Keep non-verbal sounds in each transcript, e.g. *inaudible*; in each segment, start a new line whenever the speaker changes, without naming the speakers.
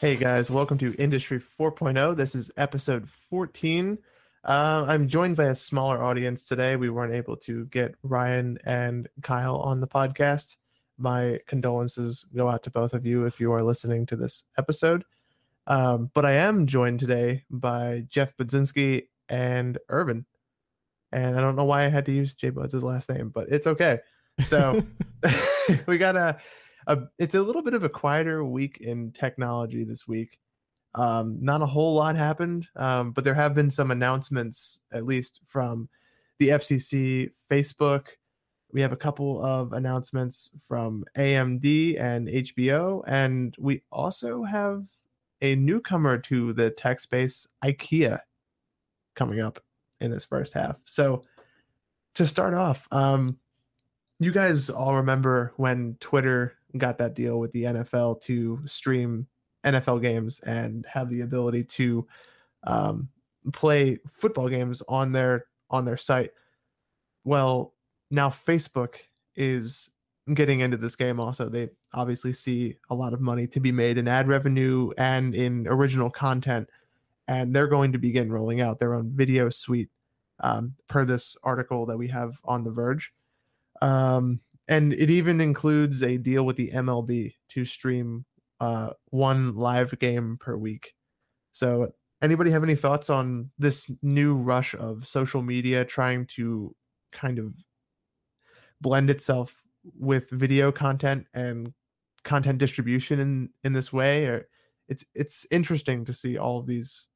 Hey guys, welcome to Industry 4.0. This is episode 14. Uh, I'm joined by a smaller audience today. We weren't able to get Ryan and Kyle on the podcast. My condolences go out to both of you if you are listening to this episode. Um, but I am joined today by Jeff Budzinski and Irvin. And I don't know why I had to use J Buds' last name, but it's okay. So *laughs* *laughs* we got a, a, it's a little bit of a quieter week in technology this week. Um, not a whole lot happened, um, but there have been some announcements, at least from the FCC, Facebook. We have a couple of announcements from AMD and HBO, and we also have a newcomer to the tech space, IKEA, coming up in this first half. So, to start off, um, you guys all remember when Twitter got that deal with the NFL to stream NFL games and have the ability to um, play football games on their on their site. Well, now Facebook is getting into this game also. They obviously see a lot of money to be made in ad revenue and in original content, and they're going to begin rolling out their own video suite um, per this article that we have on The Verge. Um, and it even includes a deal with the MLB to stream uh, one live game per week. So, anybody have any thoughts on this new rush of social media trying to kind of blend itself with video content and content distribution in in this way? Or it's it's interesting to see all of these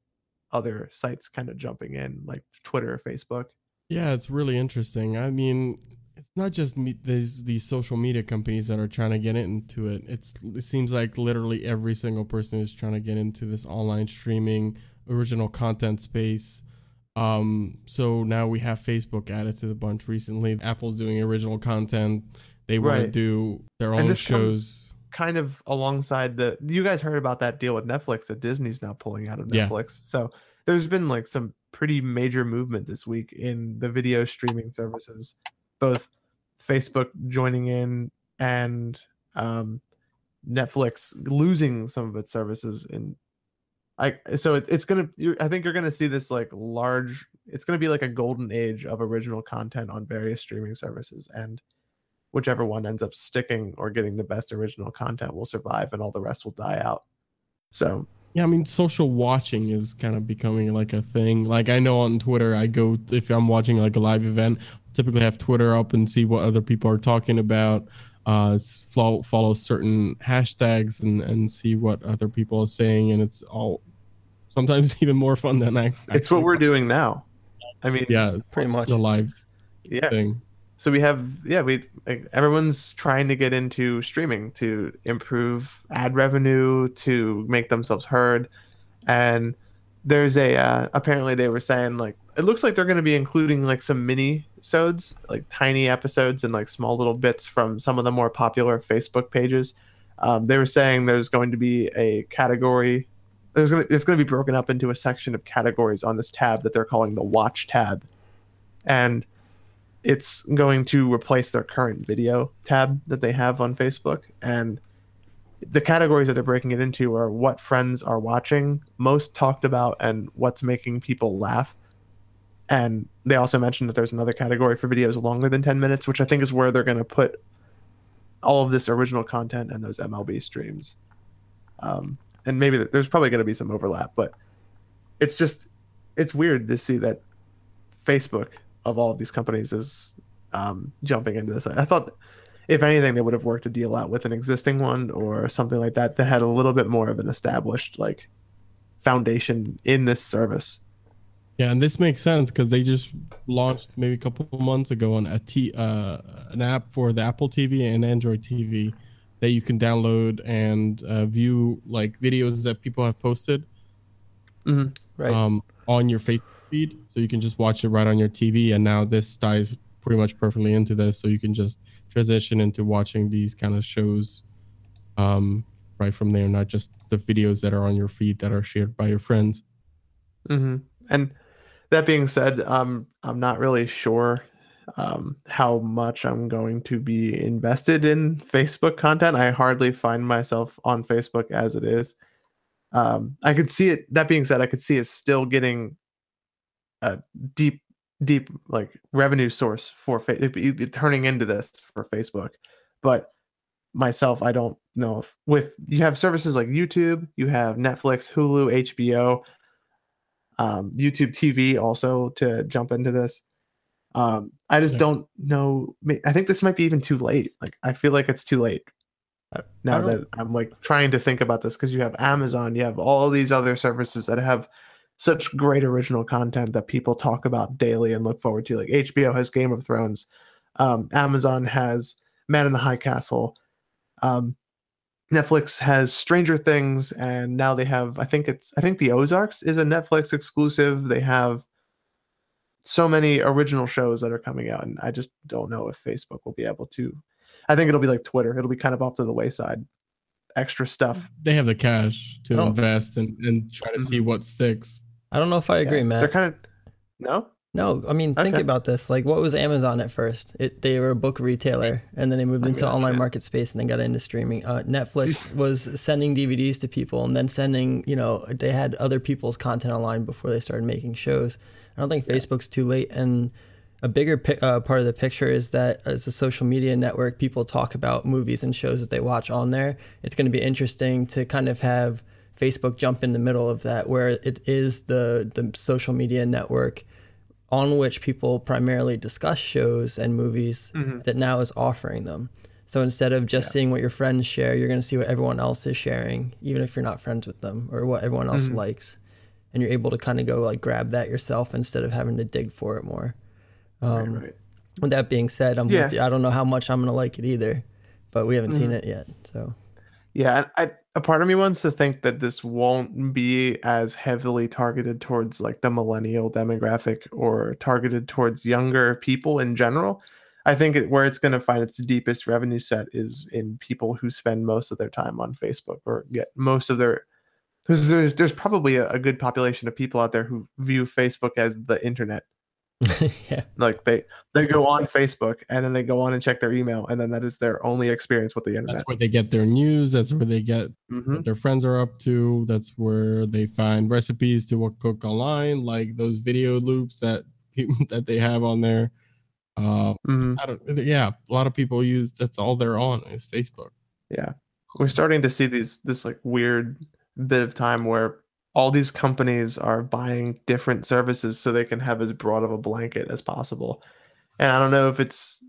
other sites kind of jumping in, like Twitter, or Facebook.
Yeah, it's really interesting. I mean, it's not just me, these these social media companies that are trying to get into it. It's it seems like literally every single person is trying to get into this online streaming original content space. Um, so now we have Facebook added to the bunch recently. Apple's doing original content. They want
Right.
to do their own shows.
kind of alongside the you guys heard about that deal with Netflix that Disney's now pulling out of Netflix.
Yeah.
Netflix. So there's been like some pretty major movement this week in the video streaming services, both Facebook joining in and um, Netflix losing some of its services. And I so it, it's gonna I think you're gonna see this like large. It's gonna be like a golden age of original content on various streaming services and whichever one ends up sticking or getting the best original content will survive and all the rest will die out. So
Yeah, I mean, social watching is kind of becoming like a thing. Like I know on Twitter, I go if I'm watching like a live event, typically have Twitter up and see what other people are talking about. Uh, follow follow certain hashtags and and see what other people are saying, and it's all sometimes *laughs* even more fun than I.
it's what we're doing now. I mean,
Yeah,
Pretty much.
the live
yeah.
thing.
So we have, yeah, we like, everyone's trying to get into streaming to improve ad revenue, to make themselves heard, and there's a uh, apparently they were saying like it looks like they're going to be including like some mini sodes like tiny episodes and like small little bits from some of the more popular facebook pages. Um, they were saying there's going to be a category there's going to it's going to be broken up into a section of categories on this tab that they're calling the watch tab. And it's going to replace their current video tab that they have on facebook. And the categories that they're breaking it into are what friends are watching, most talked about, and what's making people laugh. And they also mentioned that there's another category for videos longer than 10 minutes, which I think is where they're going to put all of this original content and those MLB streams. Um, and maybe there's probably going to be some overlap, but it's just, it's weird to see that Facebook, of all of these companies, is um, jumping into this. I thought if anything, they would have worked a deal out with an existing one or something like that that had a little bit more of an established like foundation in this service.
Yeah, and this makes sense because they just launched maybe a couple of months ago on a t uh, an app for the Apple TV and Android TV that you can download and uh, view like videos that people have posted
Right.
um, on your Facebook feed, so you can just watch it right on your TV. And now this ties pretty much perfectly into this, so you can just transition into watching these kind of shows um, right from there, not just the videos that are on your feed that are shared by your friends.
Mm-hmm. And that being said, um, I'm not really sure um, how much I'm going to be invested in Facebook content. I hardly find myself on Facebook as it is. Um, I could see it. That being said, I could see it still getting a deep, deep like revenue source for fa- turning into this for Facebook. But myself, I don't know if with you have services like YouTube, you have Netflix, Hulu, HBO, um, YouTube TV also to jump into this. Um, I just
Yeah.
don't know. I think this might be even too late. Like I feel like it's too late now that I'm like trying to think about this because you have Amazon, you have all these other services that have such great original content that people talk about daily and look forward to. Like HBO has Game of Thrones, um, Amazon has Man in the High Castle, um, Netflix has Stranger Things, and now they have I think it's I think The Ozarks is a Netflix exclusive. They have so many original shows that are coming out, and I just don't know if Facebook will be able to. I think it'll be like Twitter; it'll be kind of off to the wayside. Extra stuff. Mm-hmm.
They have the cash to
Oh.
invest and, and try to mm-hmm. see what sticks.
I don't know if I agree,
Yeah,
Matt.
They're kind of no.
No, I mean think
Okay.
about this. Like, what was Amazon at first? It they were a book retailer, and then they moved into the online market space, and then got into streaming. Uh, Netflix was sending DVDs to people, and then sending, you know, they had other people's content online before they started making shows. I don't think Facebook's too late. And a bigger pi- uh, part of the picture is that as a social media network, people talk about movies and shows that they watch on there. It's going to be interesting to kind of have Facebook jump in the middle of that, where it is the the social media network on which people primarily discuss shows and movies
Mhm.
that now is offering them. So instead of just
Yeah.
seeing what your friends share, you're going to see what everyone else is sharing, even if you're not friends with them, or what everyone else
Mhm.
likes. And you're able to kind of go like grab that yourself instead of having to dig for it more. Um,
right, right.
With that being said, I'm
Yeah.
with you. I don't know how much I'm going to like it either, but we haven't seen
Mhm.
it yet. So
Yeah, I, a part of me wants to think that this won't be as heavily targeted towards like the millennial demographic or targeted towards younger people in general. I think it, where it's going to find its deepest revenue set is in people who spend most of their time on Facebook or get most of their. There's there's probably a, a good population of people out there who view Facebook as the internet. *laughs*
yeah,
Like they they go on Facebook and then they go on and check their email and then that is their only experience with the internet.
That's where they get their news. That's where they get
Mhm.
what their friends are up to. That's where they find recipes to what cook online, like those video loops that people *laughs* that they have on there. Uh,
Mhm.
I don't. Yeah, a lot of people use. That's all they're on is Facebook.
Yeah. We're starting to see these this like weird bit of time where all these companies are buying different services so they can have as broad of a blanket as possible. And I don't know if it's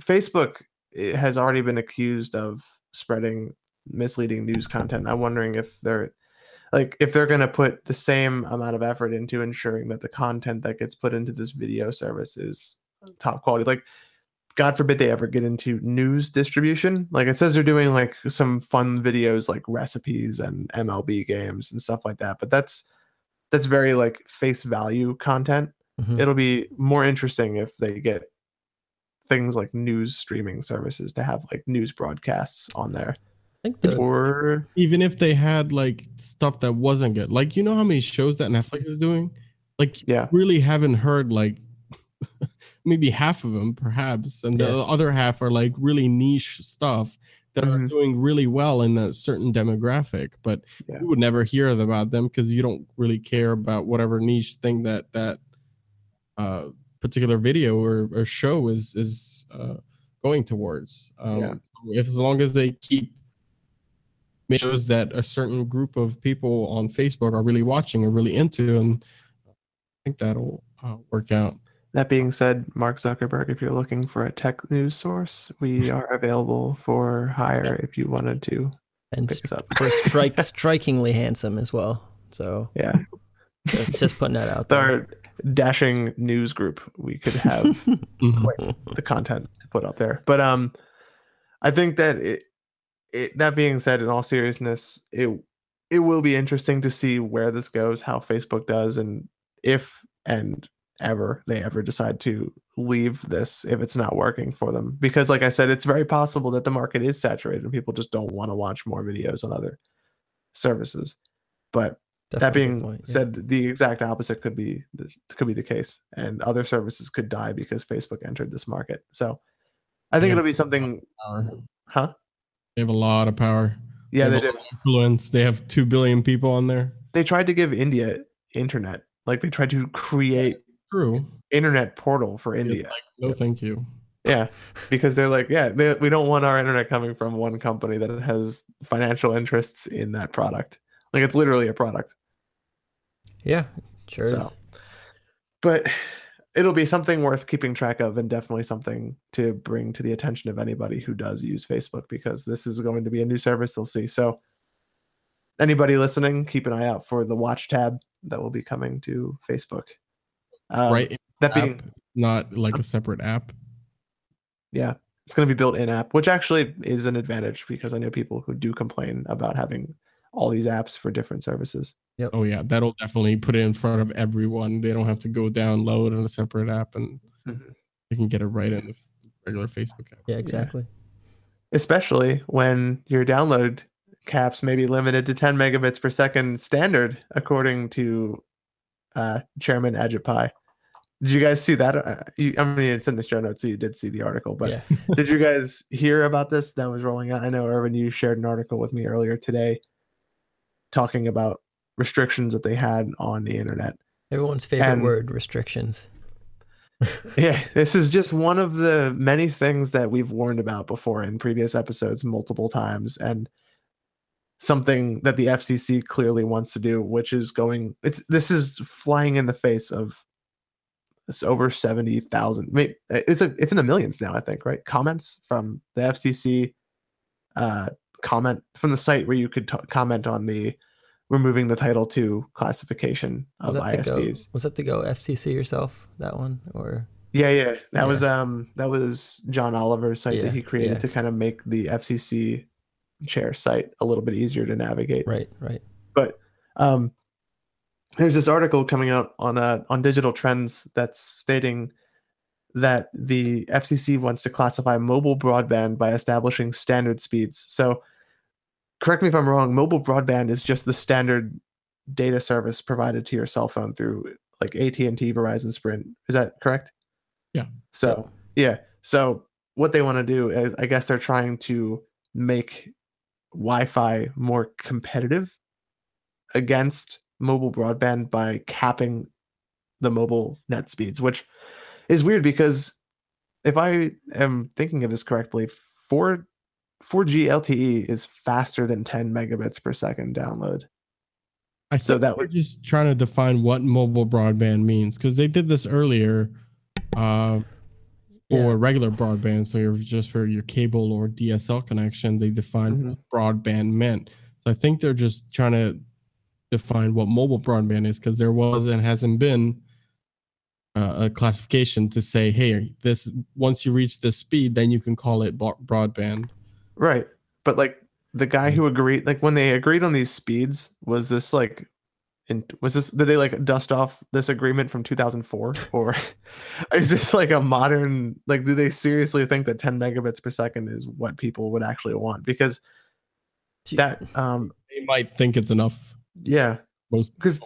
Facebook it has already been accused of spreading misleading news content. I'm wondering if they're like if they're going to put the same amount of effort into ensuring that the content that gets put into this video service is top quality. Like God forbid they ever get into news distribution. Like it says they're doing like some fun videos like recipes and MLB games and stuff like that. But that's that's very like face value content.
Mhm.
It'll be more interesting if they get things like news streaming services to have like news broadcasts on there.
I think the,
Or
Even if they had like stuff that wasn't good, like you know how many shows that Netflix is doing, like
Yeah.
really haven't heard like *laughs* maybe half of them, perhaps, and the other half are like really niche stuff that are
Mhm.
doing really well in a certain demographic, but
Yeah.
you would never hear about them because you don't really care about whatever niche thing that that uh, particular video or, or show is is uh, going towards. Um,
Yeah.
If as long as they keep shows that a certain group of people on Facebook are really watching or really into, and I think that'll uh, work out.
That being said, Mark Zuckerberg, if you're looking for a tech news source, we *laughs* are available for hire if you wanted to
and
pick us up.
we're strike, *laughs* strikingly handsome as well. So
Yeah.
just, just putting that out there.
Our dashing news group, we could have *laughs*
Mhm.
the content to put up there. But um, I think that it, it that being said, in all seriousness, it it will be interesting to see where this goes, how Facebook does, and if and ever they ever decide to leave this if it's not working for them. Because, like I said, it's very possible that the market is saturated and people just don't want to watch more videos on other services. But that
Definitely good
being
point, yeah.
said, the exact opposite could be the, could be the case, and other services could die because Facebook entered this market. So, I think it'll be something, huh?
They have a lot of power.
Yeah,
They
they
have influence. They have two billion people on there.
They tried to give India internet. Like they tried to create
True.
internet portal for India.
No, thank you.
Yeah, because they're like, yeah, they, we don't want our internet coming from one company that has financial interests in that product. Like it's literally a product.
Yeah, sure.
So,
is.
but it'll be something worth keeping track of and definitely something to bring to the attention of anybody who does use Facebook because this is going to be a new service they'll see. So, anybody listening, keep an eye out for the watch tab that will be coming to Facebook. Um,
right.
That being,
App, not like a separate app.
yeah, it's going to be built in app, which actually is an advantage because I know people who do complain about having all these apps for different services.
Oh yeah, that'll definitely put it in front of everyone. They don't have to go download on a separate app, and
Mhm.
they can get it right in the regular Facebook app.
Yeah, exactly.
especially when your download caps may be limited to 10 megabits per second standard, according to uh, Chairman Ajit Pai. Did you guys see that? Uh, you, I mean, it's in the show notes, so you did see the article. But
yeah. *laughs*
did you guys hear about this that was rolling out? I know, Irvin, you shared an article with me earlier today talking about restrictions that they had on the internet.
Everyone's favorite
And-
word, restrictions. *laughs*
Yeah, this is just one of the many things that we've warned about before in previous episodes multiple times and something that the FCC clearly wants to do which is going it's this is flying in the face of it's over 70,000 maybe it's a it's in the millions now I think right comments from the FCC uh comment from the site where you could t- comment on the removing the title 2 classification of
that, the go,
ISPs
was that the go FCC yourself? That one or
Yeah, yeah. That
Yeah.
was um that was John Oliver's site
Yeah,
that he created
yeah.
to kind of make the FCC chair site a little bit easier to navigate.
right, right.
But um there's this article coming out on uh on digital trends that's stating that the FCC wants to classify mobile broadband by establishing standard speeds. So correct me if I'm wrong, mobile broadband is just the standard data service provided to your cell phone through like AT&T, Verizon, Sprint. Is that correct?
Yeah.
So, yeah. So what they want to do is I guess they're trying to make Wi-Fi more competitive against mobile broadband by capping the mobile net speeds, which is weird because if I am thinking of this correctly, 4 4G LTE is faster than 10 megabits per second download.
I
So that
we're
would-
just trying to define what mobile broadband means because they did this earlier uh,
Yeah.
for regular broadband. So you're just for your cable or DSL connection, they defined
Mhm.
what broadband meant. So I think they're just trying to define what mobile broadband is because there was and hasn't been uh, a classification to say, hey, this once you reach this speed, then you can call it broadband.
Right. But like the guy who agreed like when they agreed on these speeds, was this like in was this did they like dust off this agreement from 2004 or *laughs* is this like a modern like do they seriously think that 10 megabits per second is what people would actually want? Because that um
They might think it's enough.
yeah. Because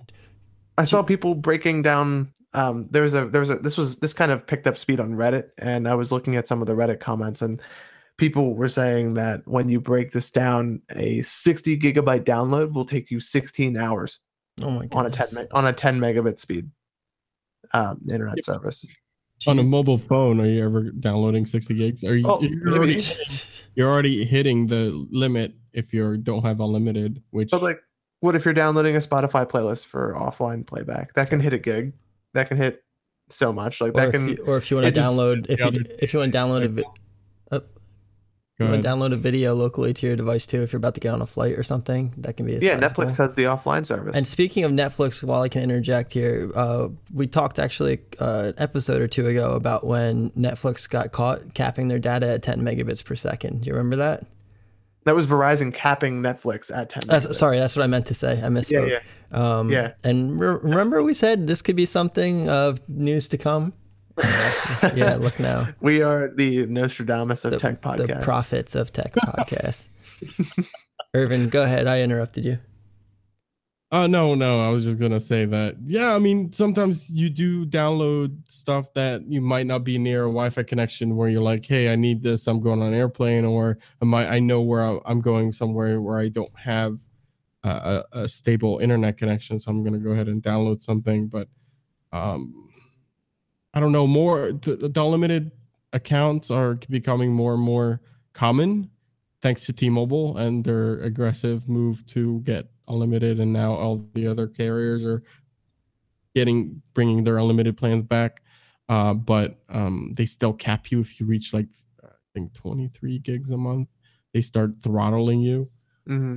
I saw people breaking down. Um, there was a there was a this was this kind of picked up speed on Reddit, and I was looking at some of the Reddit comments, and people were saying that when you break this down, a 60 gigabyte download will take you 16 hours
oh my god.
on a 10 me- on a 10 megabit speed um, internet
Yep.
service.
on a mobile phone, are you ever downloading 60 gigs? Are you
Oh,
you're, already, *laughs* you're already hitting the limit if you don't have unlimited, which
But like, what if you're downloading a Spotify playlist for offline playback? That can hit a gig. That can hit so much. Like
or,
that can.
you, or if you want
it
to
just-
download if you if you want to download a vi-
go
you want to download a video locally to your device too if you're about to get on a flight or something that can be a
yeah,
sizable.
Netflix has the offline service.
And speaking of Netflix, while I can interject here, uh, we talked actually uh, an episode or two ago about when Netflix got caught capping their data at 10 megabits per second. Do you remember that?
that was Verizon capping Netflix at 10.
That's, sorry, that's what I meant to say. I
missed.
yeah,
yeah.
Um,
Yeah.
And re- remember, we said this could be something of news to come. Yeah, look now.
We are the Nostradamus of
The,
tech
podcast.
the
prophets of tech *laughs* podcast. Irvin, go ahead. I interrupted you.
Oh no, no, I was just gonna say that. Yeah, I mean, sometimes you do download stuff that you might not be near a Wi-Fi connection, where you're like, "Hey, I need this. I'm going on an airplane, or am I? I know where I'm going somewhere where I don't have a, a, stable internet connection, so I'm gonna go ahead and download something." But um, I don't know. More the, the unlimited accounts are becoming more and more common, thanks to T-Mobile and their aggressive move to get unlimited, and now all the other carriers are getting bringing their unlimited plans back. Uh, but um, they still cap you if you reach like I think 23 gigs a month. They start throttling you
mm-hmm.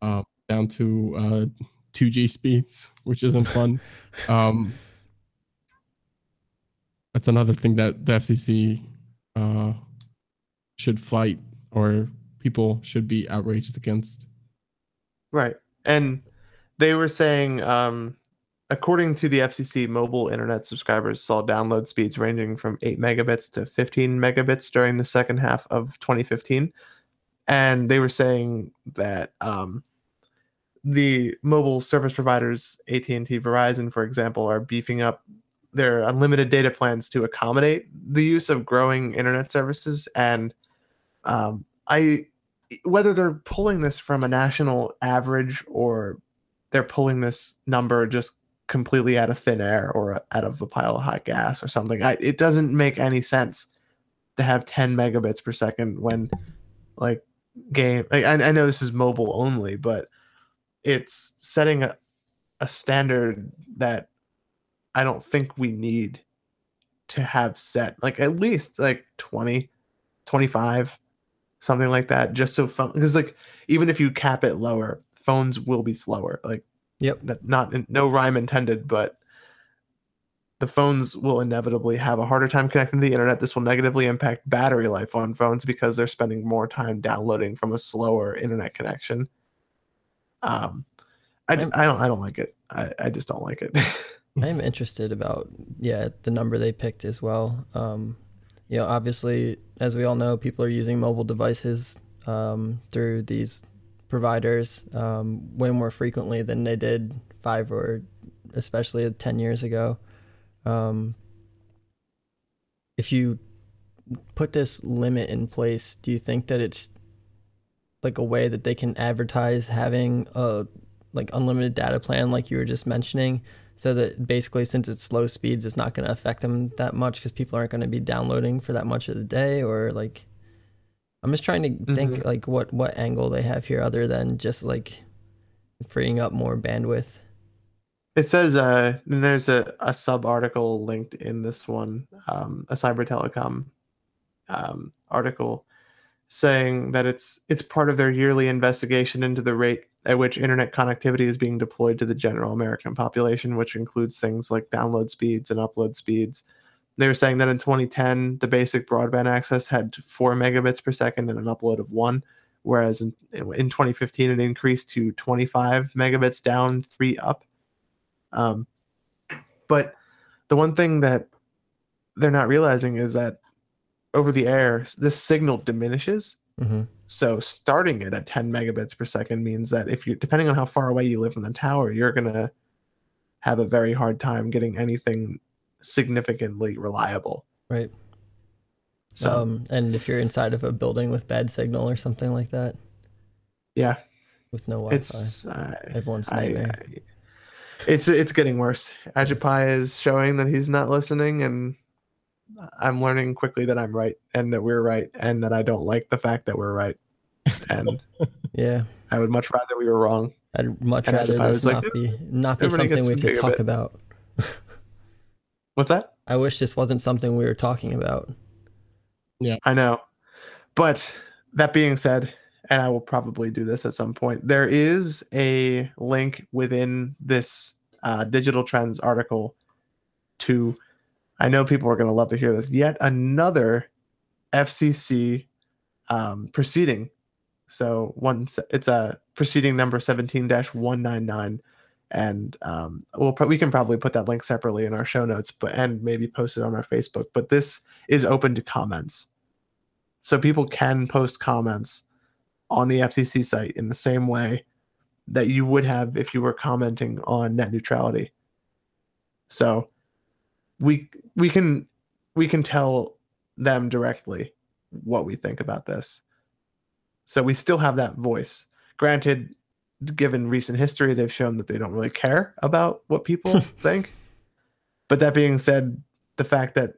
uh, down to uh, 2G speeds, which isn't fun. *laughs* um, that's another thing that the FCC uh, should fight or people should be outraged against.
Right. And they were saying, um, according to the FCC, mobile internet subscribers saw download speeds ranging from 8 megabits to 15 megabits during the second half of 2015. And they were saying that um, the mobile service providers, AT&T, Verizon, for example, are beefing up their unlimited data plans to accommodate the use of growing internet services. And um, I whether they're pulling this from a national average or they're pulling this number just completely out of thin air or out of a pile of hot gas or something. I, it doesn't make any sense to have 10 megabits per second when like game I, I know this is mobile only but it's setting a, a standard that i don't think we need to have set like at least like 20 25 something like that, just so phone because like even if you cap it lower, phones will be slower. Like,
yep,
not no rhyme intended, but the phones will inevitably have a harder time connecting to the internet. This will negatively impact battery life on phones because they're spending more time downloading from a slower internet connection. Um, I, I don't I don't like it. I, I just don't like it. *laughs* *laughs*
I'm interested about yeah the number they picked as well. Um, you know, obviously, as we all know, people are using mobile devices um, through these providers um, way more frequently than they did five or especially 10 years ago. Um, if you put this limit in place, do you think that it's like a way that they can advertise having a like unlimited data plan like you were just mentioning so that basically since it's slow speeds it's not going to affect them that much because people aren't going to be downloading for that much of the day or like i'm just trying to mm-hmm. think like what what angle they have here other than just like freeing up more bandwidth
it says uh there's a, a sub article linked in this one um a cyber telecom um article saying that it's it's part of their yearly investigation into the rate at which internet connectivity is being deployed to the general American population, which includes things like download speeds and upload speeds. They were saying that in 2010, the basic broadband access had four megabits per second and an upload of one, whereas in, in 2015 it increased to 25 megabits down, three up. Um, but the one thing that they're not realizing is that over the air, this signal diminishes.
Mm-hmm.
So starting it at 10 megabits per second means that if you, depending on how far away you live from the tower, you're gonna have a very hard time getting anything significantly reliable.
Right. So, um, and if you're inside of a building with bad signal or something like that.
Yeah.
With no Wi-Fi.
It's uh,
everyone's nightmare. I, I,
it's it's getting worse. Ajit Pai is showing that he's not listening, and I'm learning quickly that I'm right and that we're right and that I don't like the fact that we're right. And *laughs*
yeah,
I would much rather we were wrong.
I'd much and rather this not like, be not be something we could talk about. *laughs*
What's that?
I wish this wasn't something we were talking about.
Yeah,
I know. But that being said, and I will probably do this at some point, there is a link within this uh, digital trends article to I know people are going to love to hear this. Yet another FCC um, proceeding. So one, it's a proceeding number 17-199 and um, we'll we can probably put that link separately in our show notes, but and maybe post it on our Facebook. But this is open to comments, so people can post comments on the FCC site in the same way that you would have if you were commenting on net neutrality. So we we can we can tell them directly what we think about this. So we still have that voice. Granted, given recent history, they've shown that they don't really care about what people *laughs* think. But that being said, the fact that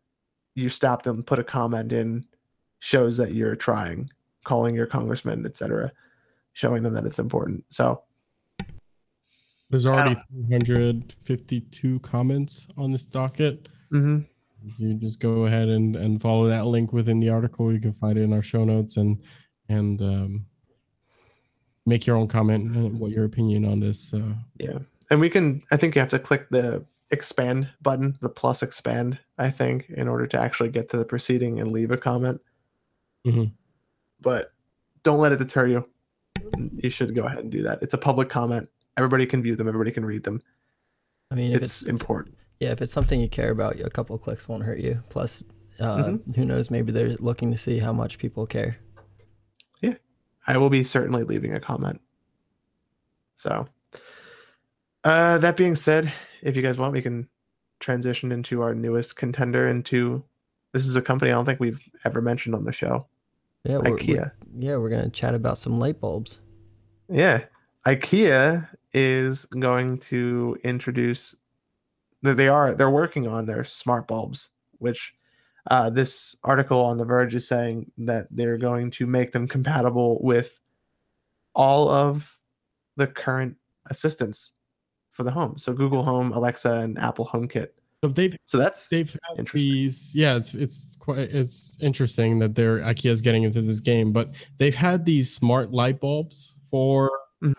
you stopped and put a comment in shows that you're trying, calling your congressman, etc., showing them that it's important. So
there's already uh, 352 comments on this docket.
Mm-hmm.
You just go ahead and, and follow that link within the article. You can find it in our show notes and and um, make your own comment and what your opinion on this. Uh,
yeah, and we can. I think you have to click the expand button, the plus expand. I think in order to actually get to the proceeding and leave a comment.
Mm-hmm.
But don't let it deter you. You should go ahead and do that. It's a public comment. Everybody can view them. Everybody can read them.
I mean, if
it's,
it's,
important.
Yeah, if it's something you care about, a couple clicks won't hurt you. Plus, uh,
Mm-hmm.
who knows? Maybe they're looking to see how much people care.
Yeah, I will be certainly leaving a comment. So, uh, that being said, if you guys want, we can transition into our newest contender. Into this is a company I don't think we've ever mentioned on the show.
Yeah, we're,
IKEA.
we're- yeah, we're gonna chat about some light bulbs.
Yeah, IKEA is going to introduce. They are they're working on their smart bulbs, which uh, this article on The Verge is saying that they're going to make them compatible with all of the current assistants for the home. So Google Home, Alexa, and Apple HomeKit.
so they've
So that's
they've had these yeah it's it's quite it's interesting that they're IKEA's getting into this game but they've had these smart light bulbs for
Mhm.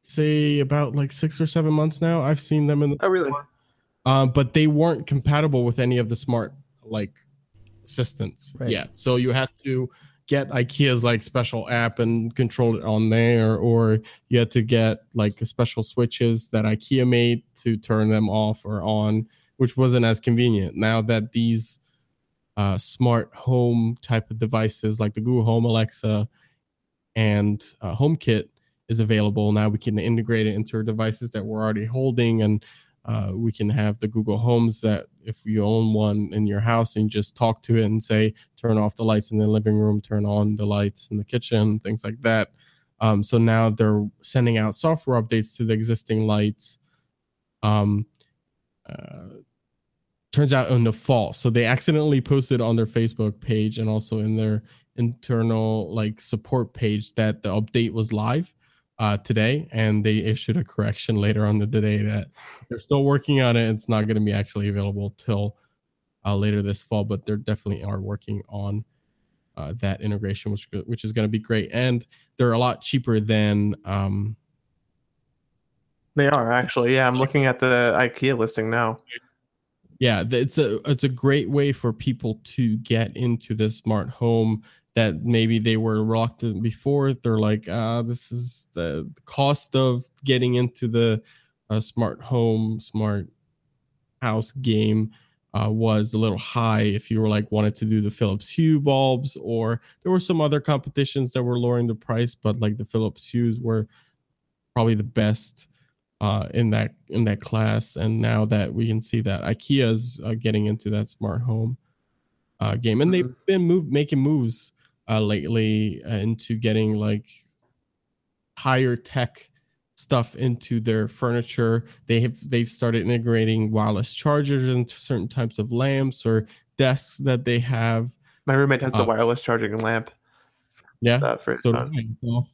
say about like six or seven months now I've seen them in the
oh really
um, but they weren't compatible with any of the smart like assistants
Right.
yet. So you had to get IKEA's like special app and control it on there, or you had to get like special switches that IKEA made to turn them off or on, which wasn't as convenient. Now that these uh, smart home type of devices like the Google Home, Alexa, and uh, HomeKit is available, now we can integrate it into our devices that we're already holding and uh, we can have the Google Homes that if you own one in your house and you just talk to it and say, turn off the lights in the living room, turn on the lights in the kitchen, things like that. Um, so now they're sending out software updates to the existing lights. Um, uh, turns out in the fall. So they accidentally posted on their Facebook page and also in their internal like support page that the update was live uh, today, and they issued a correction later on the day that they're still working on it. It's not going to be actually available till uh, later this fall, but they're definitely are working on uh, that integration, which which is going to be great, and they're a lot cheaper than. Um,
they are actually. Yeah, I'm looking at the IKEA listing now.
yeah, it's a it's a great way for people to get into the smart home that maybe they were reluctant before. They're like, ah, this is the, cost of getting into the uh, smart home, smart house game uh, was a little high if you were like wanted to do the Philips Hue bulbs, or there were some other competitions that were lowering the price, but like the Philips Hues were probably the best uh, in that in that class. And now that we can see that IKEA is uh, getting into that smart home uh, game, and they've been move, making moves uh, lately uh, into getting like higher tech stuff into their furniture. They have they've started integrating wireless chargers into certain types of lamps or desks that they have.
My roommate has the
Uh,
wireless charging lamp
Yeah,
for
so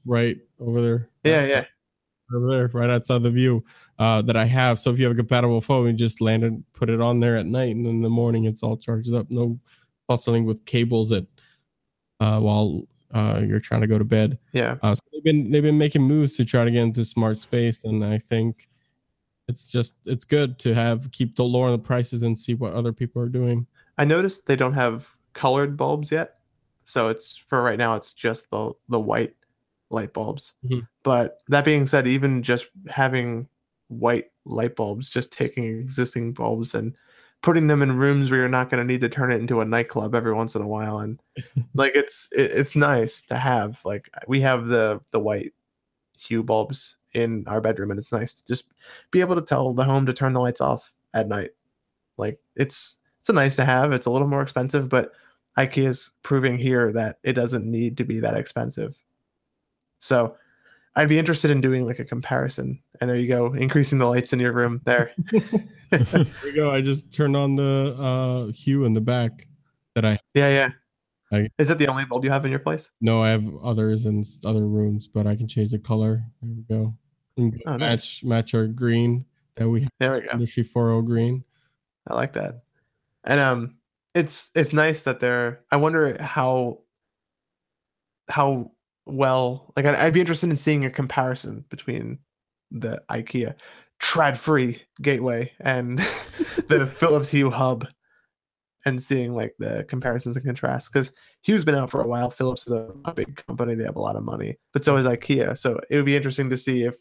right over there.
Yeah,
outside-
yeah.
over there, right outside the view uh, that I have. So if you have a compatible phone, you just land it, put it on there at night, and in the morning it's all charged up. No fussing with cables at uh, while uh, you're trying to go to bed.
Yeah.
Uh, so they've been they've been making moves to try to get into smart space, and I think it's just it's good to have keep the lowering the prices and see what other people are doing.
I noticed they don't have colored bulbs yet. So it's for right now it's just the the white light bulbs.
Mhm.
But that being said, even just having white light bulbs, just taking existing bulbs and putting them in rooms where you're not going to need to turn it into a nightclub every once in a while and *laughs* like it's it, it's nice to have like we have the the white hue bulbs in our bedroom, and it's nice to just be able to tell the home to turn the lights off at night. Like it's it's a nice to have. It's a little more expensive, but IKEA is proving here that it doesn't need to be that expensive. So I'd be interested in doing like a comparison. And there you go, increasing the lights in your room there. *laughs*
there you go. I just turned on the uh, hue in the back that I.
Yeah, yeah.
I-
Is that the only bulb you have in your place?
No, I have others in other rooms, but I can change the color. There we go. We can
Oh, nice.
match match our green that we have,
There we go.
industry 40 green.
I like that. And um it's it's nice that they're I wonder how how well like I'd, I'd be interested in seeing a comparison between the IKEA TRÅDFRI gateway and *laughs* the *laughs* Philips Hue hub and seeing like the comparisons and contrasts because Hue's been out for a while. Philips is a, a big company, they have a lot of money, but so is IKEA. So it would be interesting to see if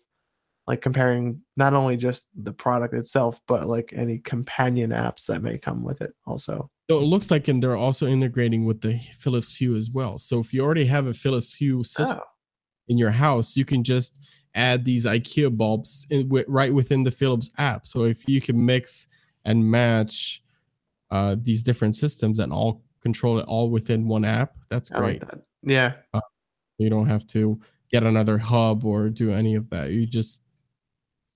like comparing not only just the product itself, but like any companion apps that may come with it also.
So it looks like and they're also integrating with the Philips Hue as well. So if you already have a Philips Hue system
Oh,
in your house, you can just add these IKEA bulbs in, wi- right within the Philips app. So if you can mix and match uh, these different systems and all control it all within one app, that's
I
great.
like that. Yeah.
You don't have to get another hub or do any of that. You just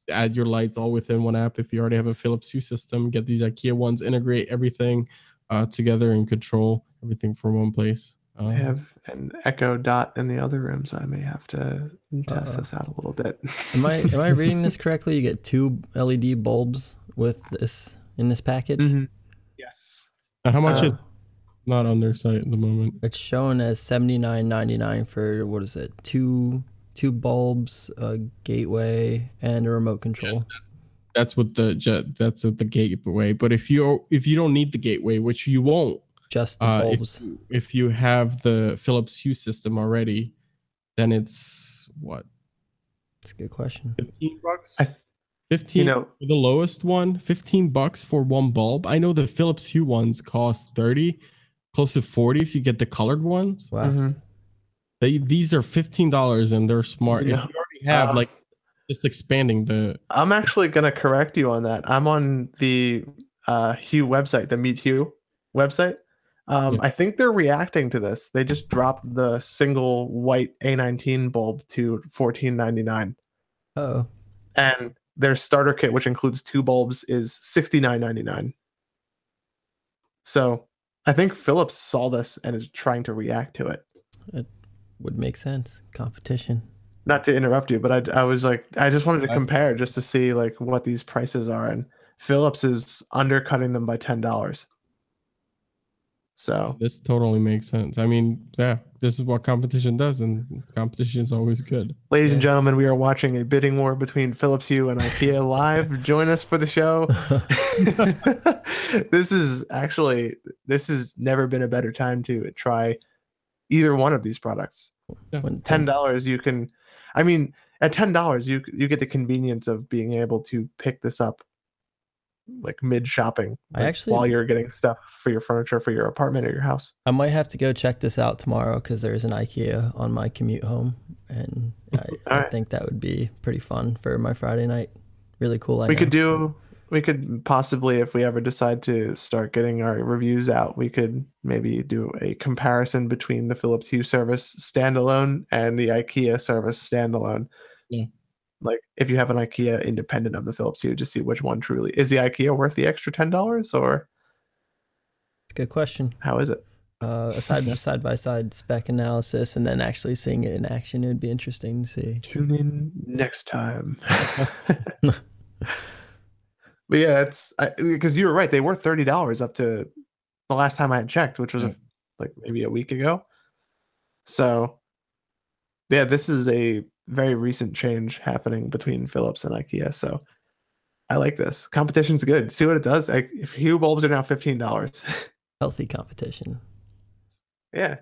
add your lights all within one app. If you already have a Philips Hue system, get these IKEA ones, integrate everything uh, together and control everything from one place. Uh,
I have an Echo Dot in the other room, so I may have to test
Uh,
this out a little bit.
Am I am I *laughs* reading this correctly? You get two LED bulbs with this in this package.
Mhm. Yes.
how much
Uh,
is not on their site at the moment?
It's shown as seventy nine ninety nine for what is it? Two two bulbs, a gateway, and a remote control.
That's what the jet. That's what the gateway. But if you if you don't need the gateway, which you won't,
Just the
uh, if,
bulbs.
if you have the Philips Hue system already, then it's what
That's a good question.
15 bucks
I-
15
You know,
the lowest one 15 bucks for one bulb i know the philips hue ones cost 30 close to 40 if you get the colored ones
Wow.
mhm.
They these are $15 and they're smart
You
if you already have
uh,
like just expanding the
I'm actually going to correct you on that. I'm on the uh, Hue website, the Meet Hue website. Um,
Yeah.
I think they're reacting to this. They just dropped the single white A19 bulb to 14.99,
Oh,
and their starter kit, which includes two bulbs, is 69.99. So I think Philips saw this and is trying to react to it.
Would make sense. Competition.
Not to interrupt you, but I, I was like, I just wanted to compare just to see like what these prices are, and Philips is undercutting them by ten dollars. So
this totally makes sense i mean yeah this is what competition does and competition is always good
Ladies and gentlemen, we are watching a bidding war between Philips Hue and IKEA *laughs* live. Join us for the show. *laughs* *laughs* this is actually this has never been a better time to try either one of these products.
When-
Ten dollars, you can. I mean, at ten dollars, you you get the convenience of being able to pick this up, like mid shopping.
I actually-
while you're getting stuff for your furniture for your apartment or your house.
I might have to go check this out tomorrow because there's an IKEA on my commute home, and I, *laughs* I
Alright.
think that would be pretty fun for my Friday night. Really cool. I
we
know.
could do we could possibly if we ever decide to start getting our reviews out we could maybe do a comparison between the philips hue service standalone and the ikea service standalone
Yeah.
like if you have an ikea independent of the philips hue just see which one truly is the ikea worth the extra $10 or
It's a good question.
how is it
Uh, a side side by side spec analysis, and then actually seeing it in action, it would be interesting to see.
tune in next time *laughs* *laughs* but yeah it's because you were right they were $30 up to the last time i had checked which was
Yeah. Mm.
like maybe a week ago. So yeah this is a very recent change happening between philips and ikea so i like this. Competition's good. See what it does? Like if hue bulbs are now $15 *laughs*
Healthy competition.
yeah.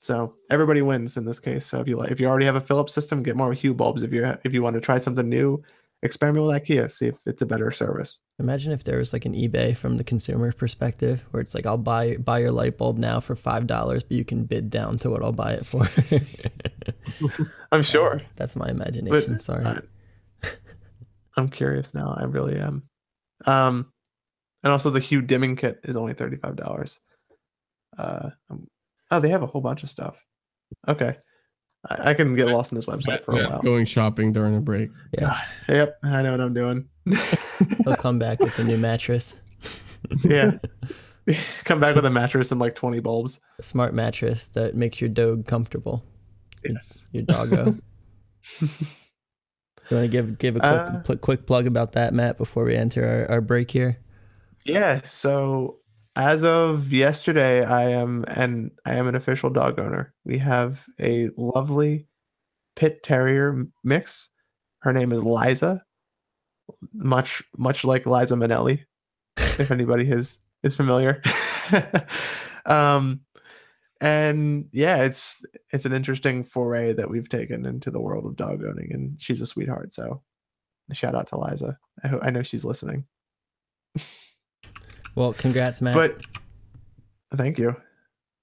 So everybody wins in this case so if you like if you already have a philips system get more hue bulbs if you if you want to try something new experiment with IKEA, see if it's a better service.
Imagine if there was like an eBay from the consumer perspective, where it's like I'll buy buy your light bulb now for five dollars, but you can bid down to what I'll buy it for. *laughs*
I'm sure. *laughs*
That's my imagination.
But,
Sorry.
uh, *laughs* I'm curious now. I really am. Um, and also the hue dimming kit is only thirty five dollars. Uh, um, oh, they have a whole bunch of stuff. Okay, I, I can get lost in this website for a
Yeah,
while.
Going shopping during a break.
yeah,
Yep, I know what I'm doing. *laughs*
he'll come back with a new mattress,
yeah, *laughs* come back with a mattress and like twenty bulbs.
a smart mattress that makes your dog comfortable,
Yes.
your doggo. *laughs* you want to give give a quick
Uh,
pl- quick plug about that, Matt, before we enter our, our break here?
Yeah. So as of yesterday, I am and I am an official dog owner. We have a lovely pit terrier mix. Her name is Liza, much much like Liza Minnelli, *laughs* if anybody is is familiar. *laughs* um, and yeah, it's it's an interesting foray that we've taken into the world of dog owning, and she's a sweetheart. So, shout out to Liza. I, ho- I know she's listening. *laughs*
Well, congrats, Matt.
But thank you.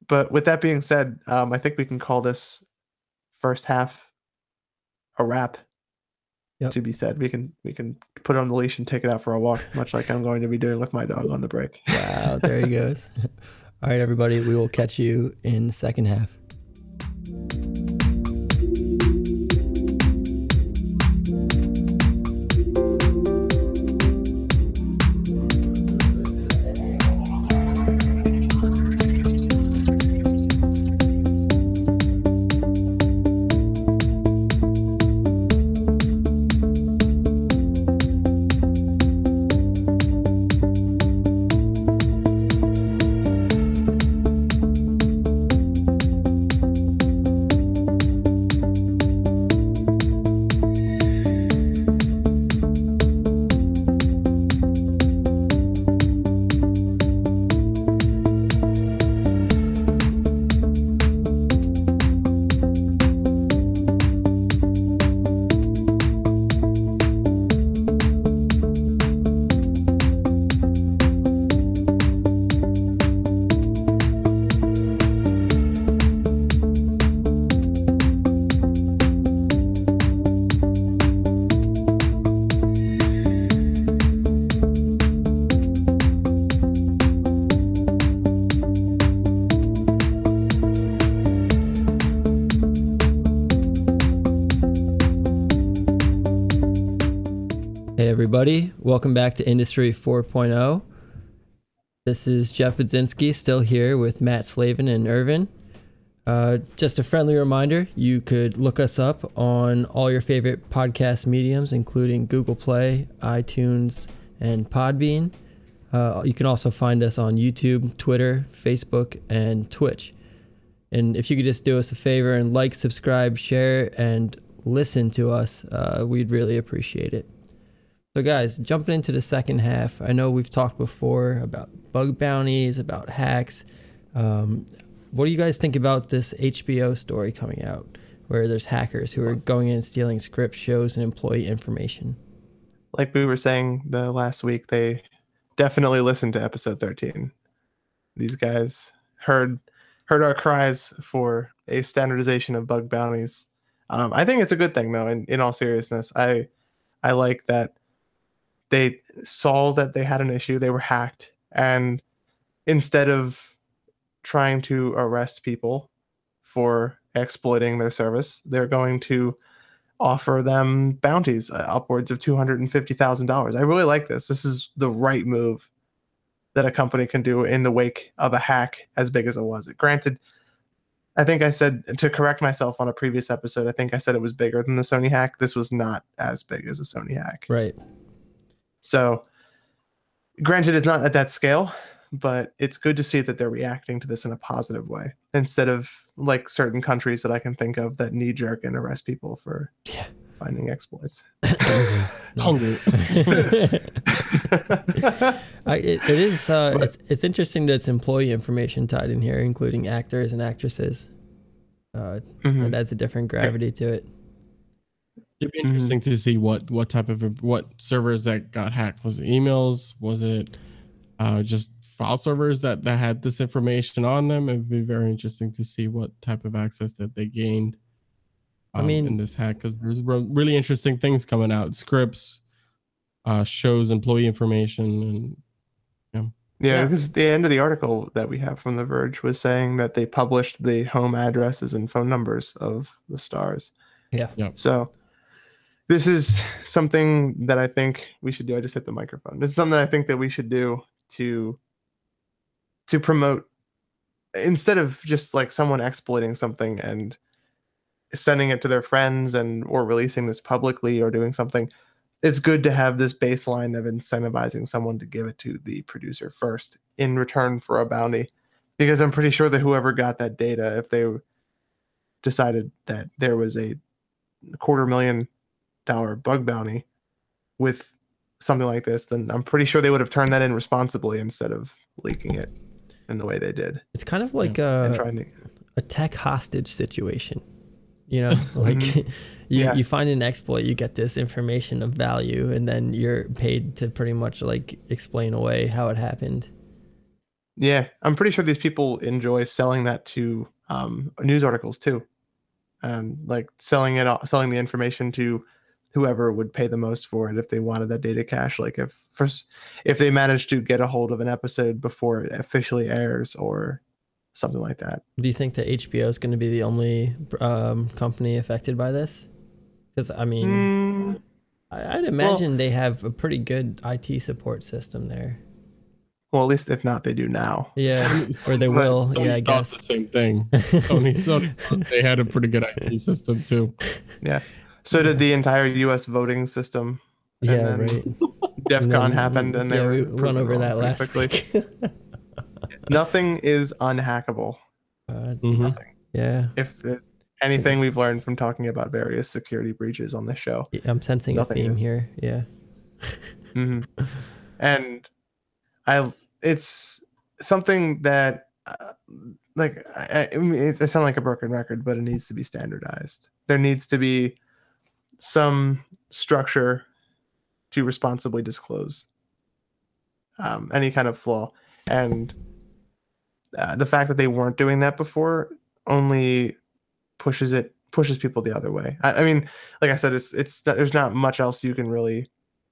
But with that being said, um, I think we can call this first half a wrap.
Yep.
To be said, we can we can put on the leash and take it out for a walk, much like I'm going to be doing with my dog on the break.
wow, there he goes. *laughs* All right, everybody, we will catch you in the second half. Everybody. Welcome back to Industry 4.0. This is Jeff Budzinski, still here with Matt Slavin and Irvin. Uh, just a friendly reminder you could look us up on all your favorite podcast mediums, including Google Play, iTunes, and Podbean. Uh, you can also find us on YouTube, Twitter, Facebook, and Twitch. And if you could just do us a favor and like, subscribe, share, and listen to us, uh, we'd really appreciate it. So, guys, jumping into the second half, I know we've talked before about bug bounties, about hacks. Um, what do you guys think about this HBO story coming out where there's hackers who are going in and stealing script shows, and employee information?
Like we were saying the last week, they definitely listened to episode 13. These guys heard heard our cries for a standardization of bug bounties. Um, I think it's a good thing, though. In in all seriousness, I I like that they saw that they had an issue, they were hacked, and instead of trying to arrest people for exploiting their service, they're going to offer them bounties uh, upwards of $250,000. I really like this. This is the right move that a company can do in the wake of a hack as big as it was. Granted, I think I said to correct myself on a previous episode, I think I said it was bigger than the Sony hack. This was not as big as a Sony hack.
Right.
So, granted, it's not at that scale, but it's good to see that they're reacting to this in a positive way instead of like certain countries that I can think of that knee jerk and arrest people for
Yeah.
finding exploits. *laughs*
Hungry. *laughs*
I, it, it is. Uh,
But-
it's it's interesting that it's employee information tied in here, including actors and actresses. Uh,
Mhm.
It adds a different gravity to it.
It'd be interesting to see what what type of what servers that got hacked. Was it emails? Was it uh, just file servers that that had this information on them? It'd be very interesting to see what type of access that they gained.
I
um,
mean-
in this hack, because there's really interesting things coming out. Scripts, uh, shows employee information, and
Yeah,
Yeah.
because the end of the article that we have from The Verge was saying that they published the home addresses and phone numbers of the stars.
Yeah.
Yep.
So this is something that I think we should do. I just hit the microphone. This is something I think that we should do to to promote instead of just like someone exploiting something and sending it to their friends and or releasing this publicly or doing something it's good to have this baseline of incentivizing someone to give it to the producer first in return for a bounty because i'm pretty sure that whoever got that data if they decided that there was a quarter million dollar bug bounty with something like this then i'm pretty sure they would have turned that in responsibly instead of leaking it in the way they did
It's kind of like
and
a,
to
a tech hostage situation. You know, *laughs* like *laughs* you,
Yeah.
you find an exploit, you get this information of value, and then you're paid to pretty much like explain away how it happened.
Yeah, I'm pretty sure these people enjoy selling that to um, news articles too, um, like selling it, selling the information to whoever would pay the most for it if they wanted that data cache. Like if first, if they managed to get a hold of an episode before it officially airs or something like that.
Do you think that HBO is going to be the only um, company affected by this? Because I mean,
Mm,
I, I'd imagine they have a pretty good IT support system there.
well, at least if not, they do now.
Yeah, *laughs* or they will.
Sony
yeah, I guess.
the same thing. *laughs* Sony, Sony, they had a pretty good IT system too.
So did the entire U.S. voting system. and
Yeah,
then
right. *laughs*
DEF
And
CON
then-
happened, and they
yeah,
were
we went over that
pretty
last
quickly.
week. *laughs*
Nothing is unhackable.
Uh,
Mhm.
yeah,
if it- anything we've learned from talking about various security breaches on this show.
I'm sensing
Nothing
a theme
is.
here. Yeah. *laughs*
hmm And I, it's something that, uh, like, I, I mean, it, I sound like a broken record, but it needs to be standardized. There needs to be some structure to responsibly disclose um, any kind of flaw, and uh, the fact that they weren't doing that before only pushes it pushes people the other way. I, I mean, like I said, it's it's there's not much else you can really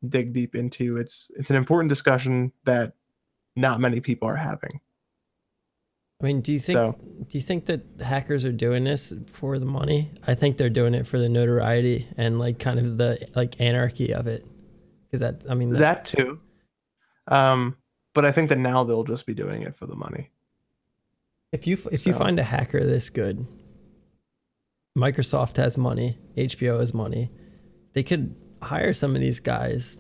dig deep into. It's it's an important discussion that not many people are having.
I mean, do you think
So-
do you think that hackers are doing this for the money? I think they're doing it for the notoriety and like kind of the like anarchy of it. Because that, I mean,
That too. Um, but I think that now they'll just be doing it for the money.
if you if you find a hacker this good, Microsoft has money, HBO has money, they could hire some of these guys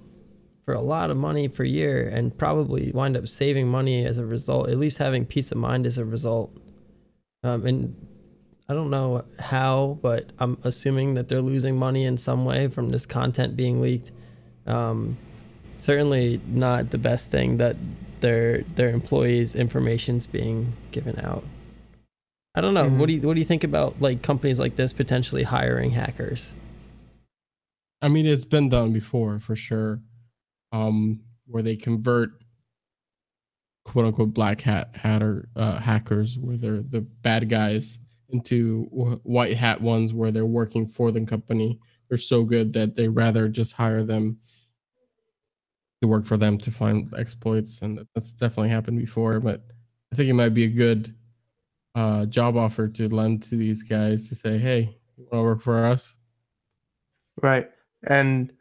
for a lot of money per year and probably wind up saving money as a result, at least having peace of mind as a result. Um, and I don't know how, but I'm assuming that they're losing money in some way from this content being leaked. Um, certainly not the best thing that their their employees' information's being given out. I don't know.
Mhm.
What do you what do you think about like companies like this potentially hiring hackers?
I mean, it's been done before for sure, um, where they convert quote unquote black hat hatter uh, hackers, where they're the bad guys, into wh- white hat ones, where they're working for the company. They're so good that they rather just hire them to work for them to find exploits, and that's definitely happened before. But I think it might be a good uh, job offer to lend to these guys to say, "Hey, you want to work for us?"
Right. And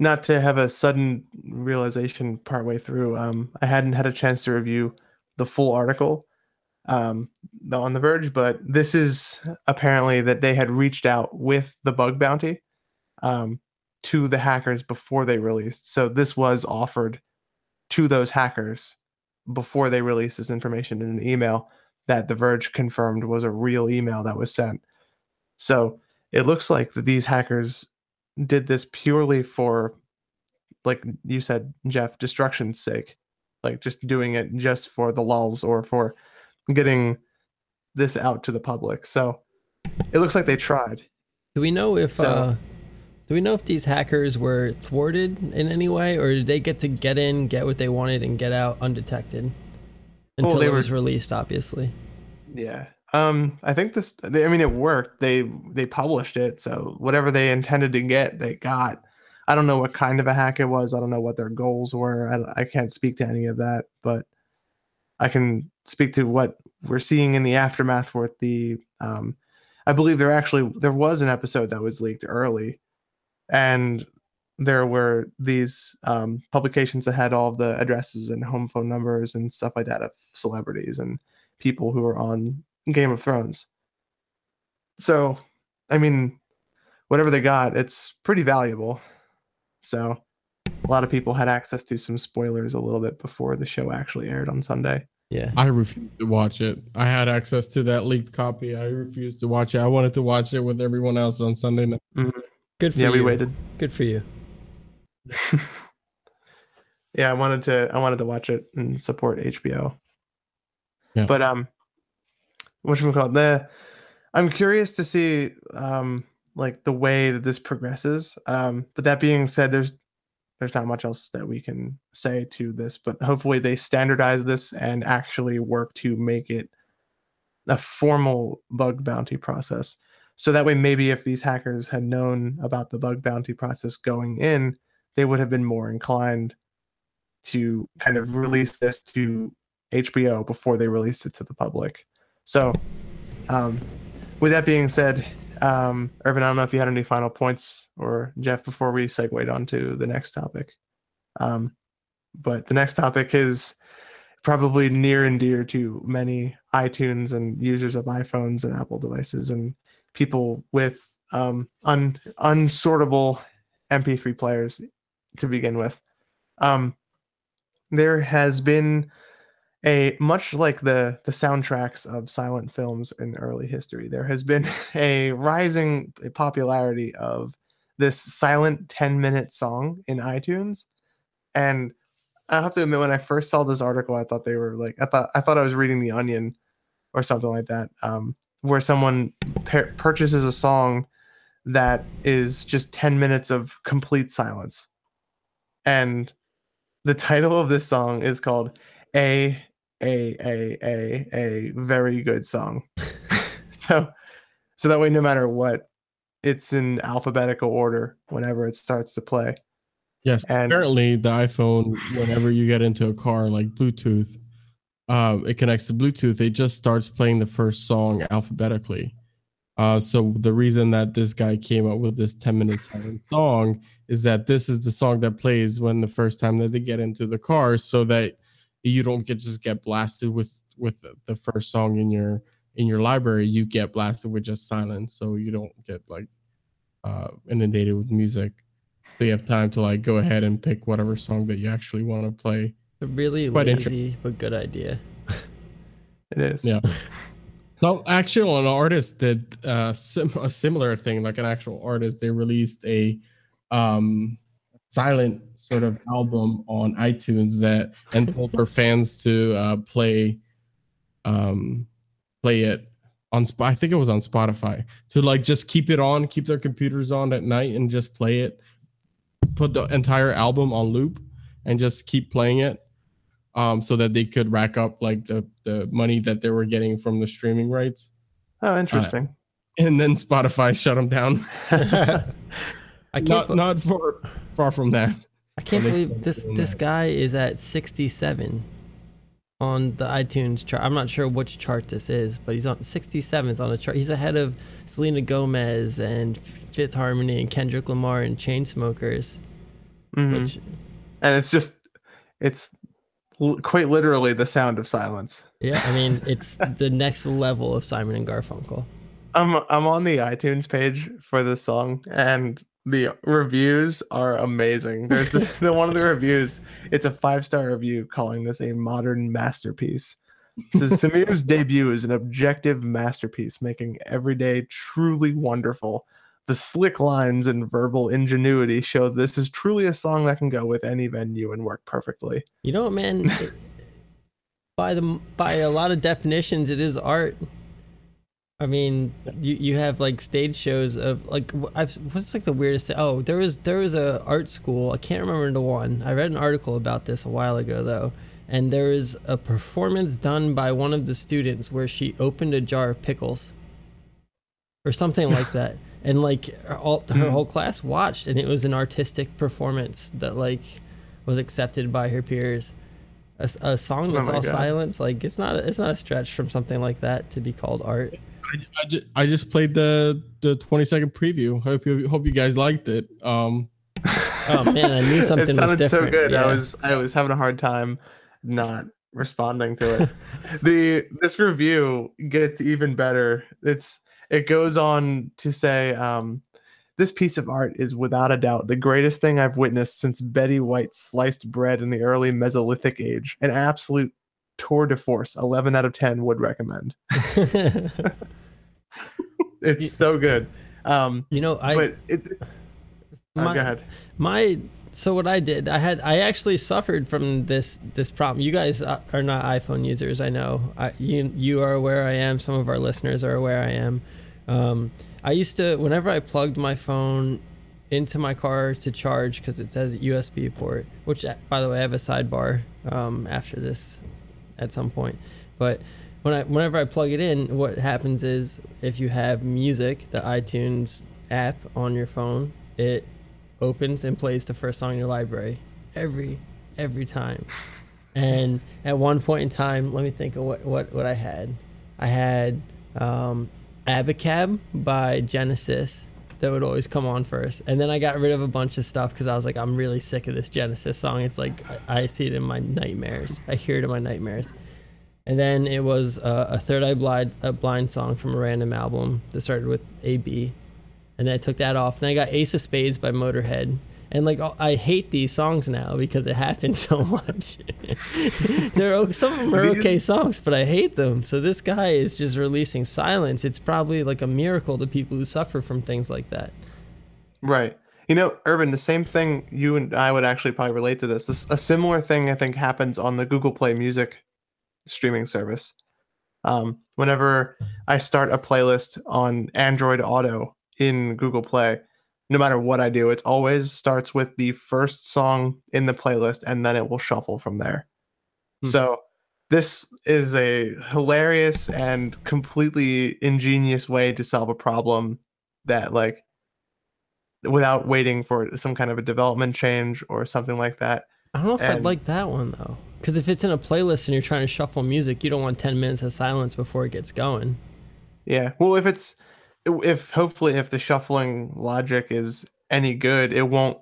not to have a sudden realization partway through, um, I hadn't had a chance to review the full article um, on The Verge, but this is apparently that they had reached out with the bug bounty um, to the hackers before they released. So this was offered to those hackers before they released this information in an email that The Verge confirmed was a real email that was sent. So it looks like that these hackers did this purely for like you said jeff destruction's sake like just doing it just for the lulls or for getting this out to the public so it looks like they tried
Do we know if
So-
uh, Do we know if these hackers were thwarted in any way, or did they get to get in, get what they wanted, and get out undetected until
they
it
were-
was released? Obviously,
Yeah. Um, I think this. I mean, it worked. They they published it, so whatever they intended to get, they got. I don't know what kind of a hack it was. I don't know what their goals were. I, I can't speak to any of that, but I can speak to what we're seeing in the aftermath with the. Um, I believe there actually there was an episode that was leaked early, and there were these um, publications that had all the addresses and home phone numbers and stuff like that of celebrities and people who were on Game of Thrones. So, I mean, whatever they got, it's pretty valuable. So, a lot of people had access to some spoilers a little bit before the show actually aired on Sunday.
yeah.
I refused to watch it. I had access to that leaked copy. I refused to watch it. I wanted to watch it with everyone else on Sunday night.
Good for you.
yeah,
you.
we waited.
Good for you. *laughs*
yeah, I wanted to I wanted to watch it and support HBO.
Yeah.
But um what call it? The I'm curious to see um like the way that this progresses. Um but that being said there's there's not much else that we can say to this, but hopefully they standardize this and actually work to make it a formal bug bounty process. So that way maybe if these hackers had known about the bug bounty process going in, they would have been more inclined to kind of release this to HBO before they released it to the public. So, um, with that being said, um, Irvin, I don't know if you had any final points or Jeff before we segued on to the next topic. Um, but the next topic is probably near and dear to many iTunes and users of iPhones and Apple devices and people with um, un- unsortable MP3 players to begin with. Um, there has been a much like the the soundtracks of silent films in early history. There has been *laughs* a rising popularity of this silent 10 minute song in iTunes, and I have to admit, when I first saw this article, I thought they were like I thought I thought I was reading The Onion or something like that, um, where someone per- purchases a song that is just 10 minutes of complete silence. And the title of this song is called A A A A A very good song. *laughs* so so that way no matter what it's in alphabetical order whenever it starts to play.
Yes.
And
Apparently, the iPhone, whenever you get into a car like Bluetooth, um, it connects to Bluetooth. It just starts playing the first song alphabetically. Uh, so the reason that this guy came up with this 10 minute silent song is that this is the song that plays when the first time that they get into the car, so that you don't get just get blasted with with the first song in your in your library. You get blasted with just silence, so you don't get like uh, inundated with music. So you have time to like go ahead and pick whatever song that you actually want to play.
A really
Quite inter-
lazy but good idea. *laughs*
it is.
Yeah. No, actually, an artist did uh, sim- a similar thing. Like an actual artist, they released a um, silent sort of album on iTunes that and told their fans to uh, play um, play it on. I think it was on Spotify to like just keep it on, keep their computers on at night, and just play it. Put the entire album on loop and just keep playing it um, so that they could rack up like the the money that they were getting from the streaming rights.
Oh, interesting.
And then Spotify shut them down. *laughs* *laughs*
I can't.
Not
be-
not far far from that.
I can't
Well,
believe this this guy is at 67 on the iTunes chart. I'm not sure which chart this is, but he's on 67th on the chart. He's ahead of Selena Gomez and Fifth Harmony and Kendrick Lamar and Chainsmokers.
Mhm.
Which
And it's just it's l- quite literally the sound of silence.
yeah, I mean it's *laughs* the next level of Simon and Garfunkel.
I'm I'm on the iTunes page for this song, and the reviews are amazing. There's *laughs* the, one of the reviews. It's a five star review calling this a modern masterpiece. It says *laughs* Samir's debut is an objective masterpiece, making every day truly wonderful. The slick lines and verbal ingenuity show this is truly a song that can go with any venue and work perfectly.
You know what, man? *laughs* By the by a lot of definitions, it is art. I mean, you you have like stage shows of like I've what's like the weirdest? Oh, there was there was a art school. I can't remember the one. I read an article about this a while ago though, and there was a performance done by one of the students where she opened a jar of pickles, or something *laughs* like that, and like her- all her
Hmm.
whole class watched, and it was an artistic performance that like was accepted by her peers. A song
Oh
that's
my
all
God.
silence, like it's not it's not a stretch from something like that to be called art.
I, I, just, I just played the the 20 second preview. Hope you hope you guys liked it. Um,
Oh man, I knew *laughs* something
it
was
sounded
different.
so good.
Yeah.
I was I was having a hard time not responding to it. *laughs* the this review gets even better. It's it goes on to say um, this piece of art is without a doubt the greatest thing I've witnessed since Betty White sliced bread in the early Mesolithic age. An absolute tour de force. 11 out of 10 would recommend. *laughs* It's
You-
so good. Um,
you know, I
but it, oh,
my,
go ahead.
my so what I did, I had I actually suffered from this this problem. You guys uh, are not iPhone users, I know. I, you you are aware I am. Some of our listeners are aware I am. Um, I used to whenever I plugged my phone into my car to charge because it says USB port, which uh, by the way I have a sidebar um, after this at some point. But when I whenever I plug it in, what happens is if you have music, the iTunes app on your phone, it opens and plays the first song in your library every every time. And at one point in time, let me think of what what, what I had. I had um, Abacab by Genesis that would always come on first, and then I got rid of a bunch of stuff because I was like, I'm really sick of this Genesis song. It's like I, I see it in my nightmares. I hear it in my nightmares. And then it was uh, a Third Eye Blind, a blind song from a random album that started with A B, and then I took that off. And I got Ace of Spades by Motorhead. And like I hate these songs now because it *laughs* happened so much. *laughs* They're some of them are okay songs, but I hate them. So this guy is just releasing silence. It's probably like a miracle to people who suffer from things like that.
Right. You know, Irvin, the same thing you and I would actually probably relate to this. This a similar thing I think happens on the Google Play Music streaming service. Um, whenever I start a playlist on Android Auto in Google Play, no matter what I do, it always starts with the first song in the playlist and then it will shuffle from there.
Hmm.
So this is a hilarious and completely ingenious way to solve a problem that like without waiting for some kind of a development change or something like that.
I don't know if I'd like that one though. Because if it's in a playlist and you're trying to shuffle music, you don't want 10 minutes of silence before it gets going.
Yeah. Well, if it's if hopefully if the shuffling logic is any good, it won't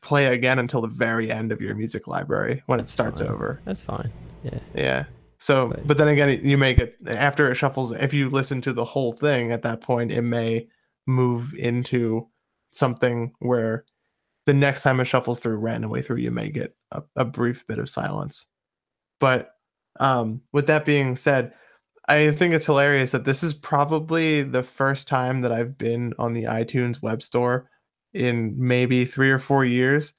play again until the very end of your music library when it starts
fine.
over.
That's fine. Yeah.
Yeah. So,
Right.
but then again, you make it after it shuffles. If you listen to the whole thing at that point, it may move into something where the next time it shuffles through randomly through, you may get a, a brief bit of silence. But um, with that being said, I think it's hilarious that this is probably the first time that I've been on the iTunes web store in maybe three or four years.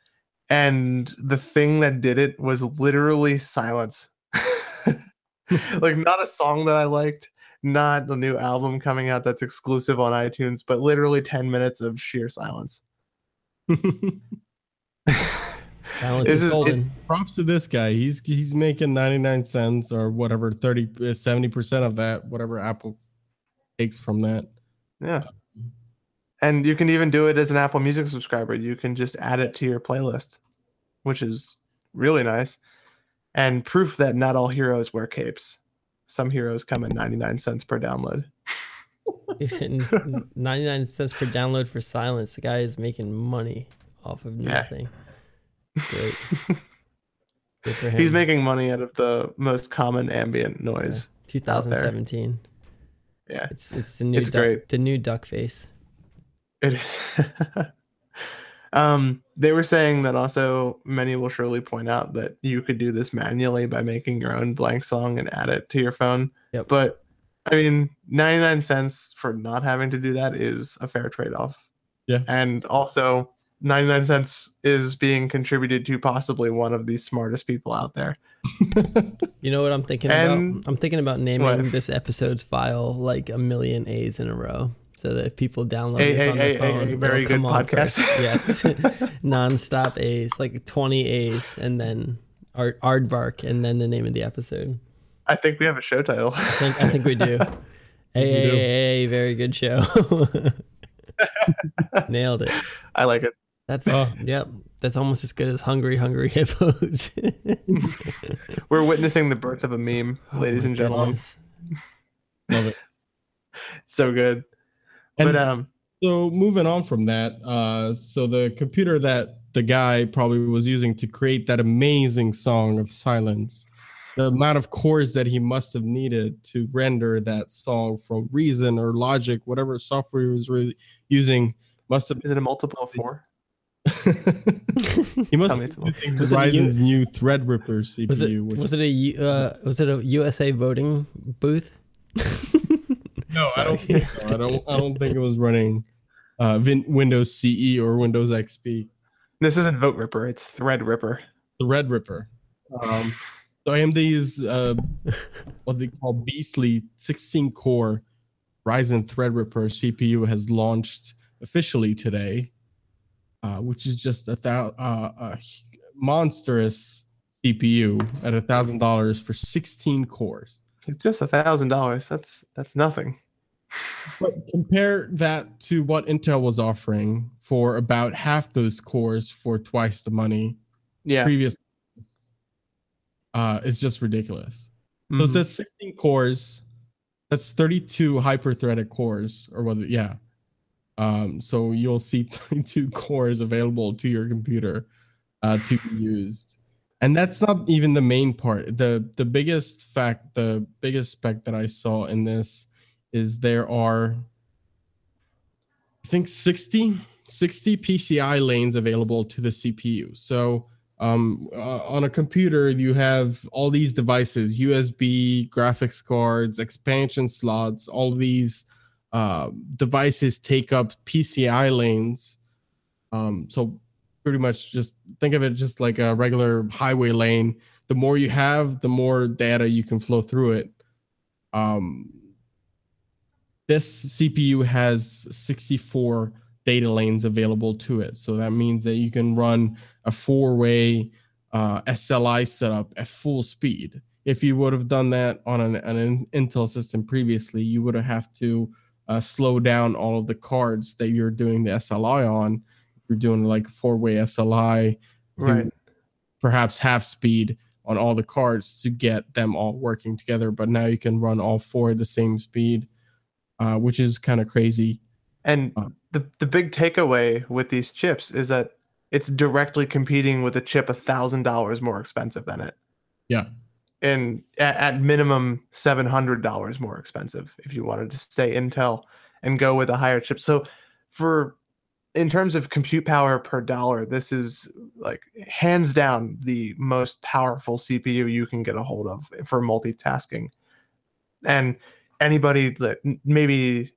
And the thing that did it was literally silence. *laughs* *laughs* like, not a song that I liked, not a new album coming out that's exclusive on iTunes, but literally 10 minutes of sheer silence. *laughs*
Silence
This
is
is- it-
props to this guy. He's he's making 99 cents or whatever 30 uh, 70% of that whatever Apple takes from that.
Yeah. And you can even do it as an Apple Music subscriber. You can just add it to your playlist, which is really nice. And proof that not all heroes wear capes. Some heroes come at 99 cents per download.
99 cents per download for silence. The guy is making money off of
Yeah.
Nothing. Great. *laughs* Good for him.
He's making money out of the most common ambient noise.
2017.
Yeah,
It's it's the new
It's
duck,
great.
the new duck face.
it is. *laughs* um, they were saying that also many will surely point out that you could do this manually by making your own blank song and add it to your phone.
Yep.
But I mean, 99 cents for not having to do that is a fair trade off.
Yeah.
And also, 99 cents is being contributed to possibly one of the smartest people out there. *laughs*
You know what I'm thinking
And-
about? I'm thinking about naming
What?
this episode's file like a million A's in a row. So that if people download
A-
this
A-
on
A-
their
A-
phone,
A very
it'll come
good
on
podcast. *laughs*
Yes, *laughs* non-stop A's, like 20 A's, and then Art Aardvark, and then the name of the episode.
I think we have a show title.
I think I think we do. Hey, hey, hey, hey, very good show. Nailed it.
I like it.
That's
Oh.
yep. That's almost as good as Hungry Hungry Hippos. *laughs*
We're witnessing the birth of a meme,
Oh
ladies
my
and gentlemen.
goodness.
Love it. *laughs*
So good.
And
but um
so moving on from that, uh, so the computer that the guy probably was using to create that amazing song of silence, the amount of cores that he must have needed to render that song from Reason or Logic, whatever software he was really using, must have
been it a multiple of four? *laughs*
he must
Tell me
have
it's
been using
Was it
Ryzen's new Threadripper CPU.
Was it
which
was it a U- uh, was it a USA voting booth?
No, I don't think so. I don't. I don't think it was running uh, Vin- Windows CE or Windows XP.
This isn't Vote Ripper, it's Thread Ripper.
The Ripper. Um, so AMD's uh, what they call beastly 16 core Ryzen Threadripper CPU has launched officially today, uh, which is just a thou- uh, a monstrous CPU at a thousand dollars for 16 cores.
Just a thousand dollars. That's that's nothing.
But compare that to what Intel was offering for about half those cores for twice the money
Yeah.
previous. Uh, it's just ridiculous. So
Mhm.
that's 16 cores. That's 32 hyper-threaded cores, or whether yeah. Um, so you'll see *laughs* 32 cores available to your computer uh, to be used, and that's not even the main part. the The biggest fact, the biggest spec that I saw in this is there are, I think 60 60 PCI lanes available to the CPU. So um, uh, on a computer, you have all these devices USB, graphics cards, expansion slots, all these uh, devices take up PCI lanes. Um, so pretty much just think of it just like a regular highway lane. The more you have, the more data you can flow through it. Um, this CPU has 64 data lanes available to it. So that means that you can run a four-way uh, SLI setup at full speed. If you would have done that on an, an Intel system previously, you would have to uh, slow down all of the cards that you're doing the SLI on. You're doing like four-way SLI, to
Right.
perhaps half speed on all the cards to get them all working together. But now you can run all four at the same speed, uh, which is kind of crazy.
And
Uh.
the the big takeaway with these chips is that it's directly competing with a chip a thousand dollars more expensive than it.
Yeah.
And at, at minimum seven hundred dollars more expensive if you wanted to stay Intel and go with a higher chip. So for in terms of compute power per dollar, this is like hands down the most powerful CPU you can get a hold of for multitasking. And anybody that maybe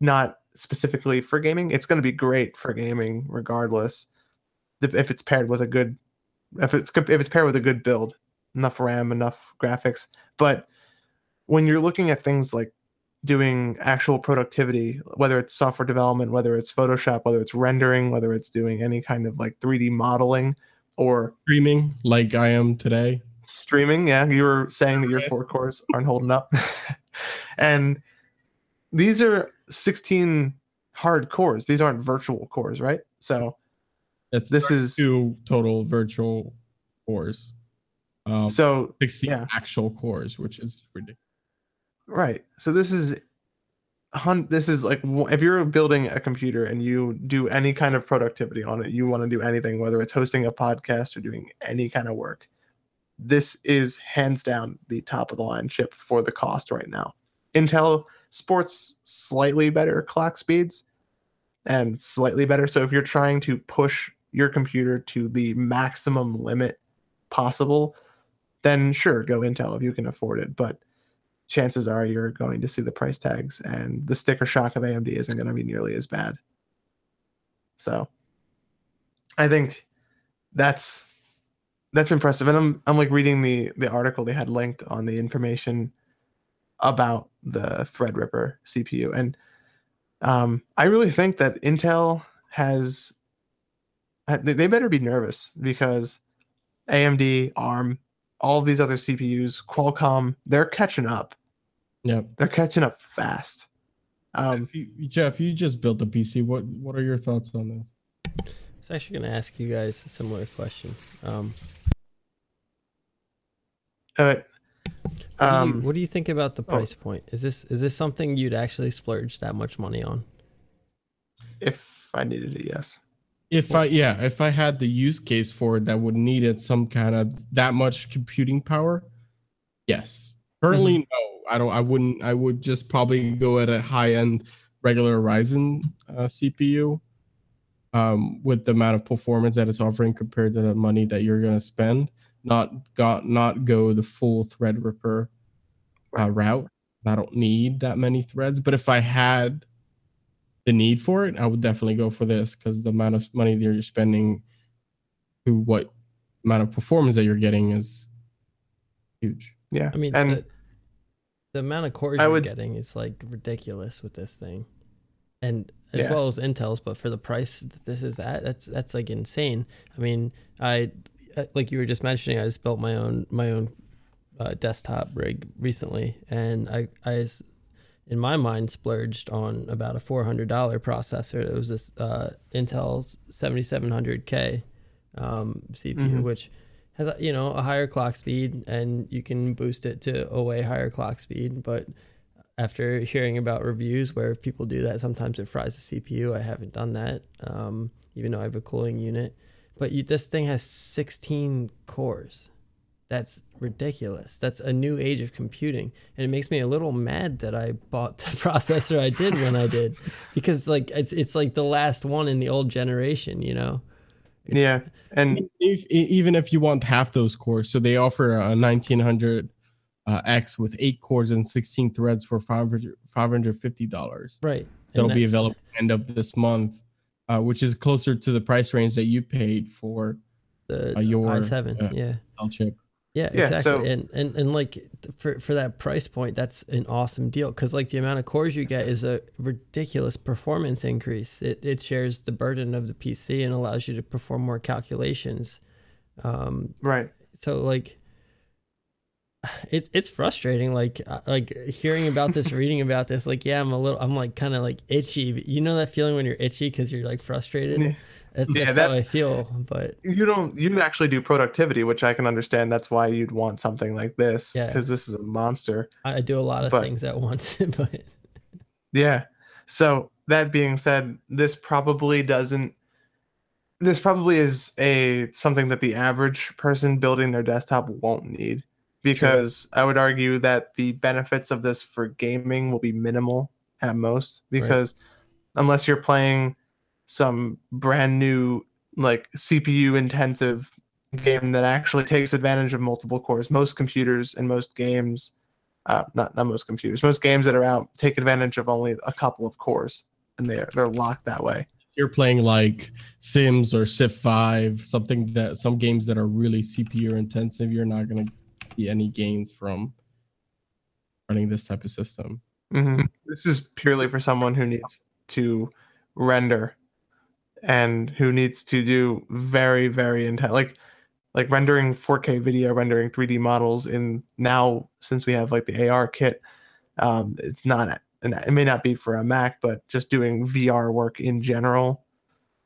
not specifically for gaming, it's going to be great for gaming regardless. If it's paired with a good, if it's if it's paired with a good build, enough RAM, enough graphics. But when you're looking at things like doing actual productivity, whether it's software development, whether it's Photoshop, whether it's rendering, whether it's doing any kind of like 3D modeling or
Streaming like I am today.
streaming yeah you were saying that your four cores aren't holding up *laughs* and these are 16 hard cores these aren't virtual cores right so
It's
this is
two total virtual cores. Um,
so
16
yeah.
actual cores, which is ridiculous.
right so this is this is like if you're building a computer and you do any kind of productivity on it you want to do anything whether it's hosting a podcast or doing any kind of work this is hands down the top of the line chip for the cost right now intel sports slightly better clock speeds and slightly better so if you're trying to push your computer to the maximum limit possible then sure go intel if you can afford it but chances are you're going to see the price tags and the sticker shock of AMD isn't going to be nearly as bad. So I think that's that's impressive. And I'm I'm like reading the the article they had linked on the information about the Threadripper CPU, and um, I really think that Intel has they better be nervous because AMD, ARM, all of these other CPUs, Qualcomm, they're catching up.
Yep.
They're catching up fast. Um,
you, Jeff, you just built a PC. What what are your thoughts on this?
I was actually going to ask you guys a similar question. Um,
uh,
what, do
um,
you, what do you think about the
oh.
price point? Is this is this something you'd actually splurge that much money on?
if I needed it, yes.
If I yeah, if I had the use case for it that would need it some kind of that much computing power, yes. Currently, no, I don't. I wouldn't. I would just probably go at a high end regular Ryzen uh, CPU um, with the amount of performance that it's offering compared to the money that you're going to spend. Not got not go the full Threadripper uh, route. I don't need that many threads, but if I had the need for it, I would definitely go for this because the amount of money that you're spending to what amount of performance that you're getting is huge.
Yeah.
I mean,
and
the, the amount of cores
I
you're
would-
getting is like ridiculous with this thing, and as
Yeah.
well as Intel's. But for the price that this is at, that's that's like insane. I mean, I uh, like you were just mentioning. I just built my own my own uh, desktop rig recently, and I I s- in my mind splurged on about a four hundred dollar processor. It was this uh, Intel's seventy seven hundred K um, CPU,
Mhm.
which has you know a higher clock speed, and you can boost it to a way higher clock speed. But after hearing about reviews where people do that, sometimes it fries the CPU. I haven't done that, um, even though I have a cooling unit. But you, this thing has 16 cores. That's ridiculous. That's a new age of computing, and it makes me a little mad that I bought the *laughs* processor I did when I did, because like it's it's like the last one in the old generation, you know. It's-
yeah, and
If, even if you want half those cores, so they offer a 1900 uh, X with eight cores and 16 threads for 500 $550.
right.
That'll be available end of this month, uh, which is closer to the price range that you paid for
The
uh, your,
i7,
uh,
yeah.
L chip.
Yeah,
Yeah,
exactly.
so-
and, and and like for for that price point, that's an awesome deal because like the amount of cores you get is a ridiculous performance increase. It it shares the burden of the PC and allows you to perform more calculations. Um,
right.
so like it's it's frustrating like uh, like hearing about this *laughs* reading about this like yeah i'm a little i'm like kind of like itchy but you know that feeling when you're itchy because you're like frustrated
Yeah.
That's,
Yeah,
that's
that-
how i feel but
You don't. You actually do productivity, which I can understand. That's why you'd want something like this
Yeah.
because this is a monster.
i, do a lot of
But-
things at once *laughs* but
Yeah. So that being said, this probably doesn't. This probably is a something that the average person building their desktop won't need because I would argue that the benefits of this for gaming will be minimal at most because unless you're playing some brand new like CPU intensive game that actually takes advantage of multiple cores, most computers and most games uh, not not most computers, most games that are out take advantage of only a couple of cores, and they're they're locked that way.
You're playing like Sims or Civ 5, something that some games that are really CPU intensive, you're not going to see any gains from running this type of system.
hmm This is purely for someone who needs to render and who needs to do very very intense like like rendering 4K video, rendering 3D models in now since we have like the ARKit. Um, it's not and it may not be for a Mac, but just doing VR work in general.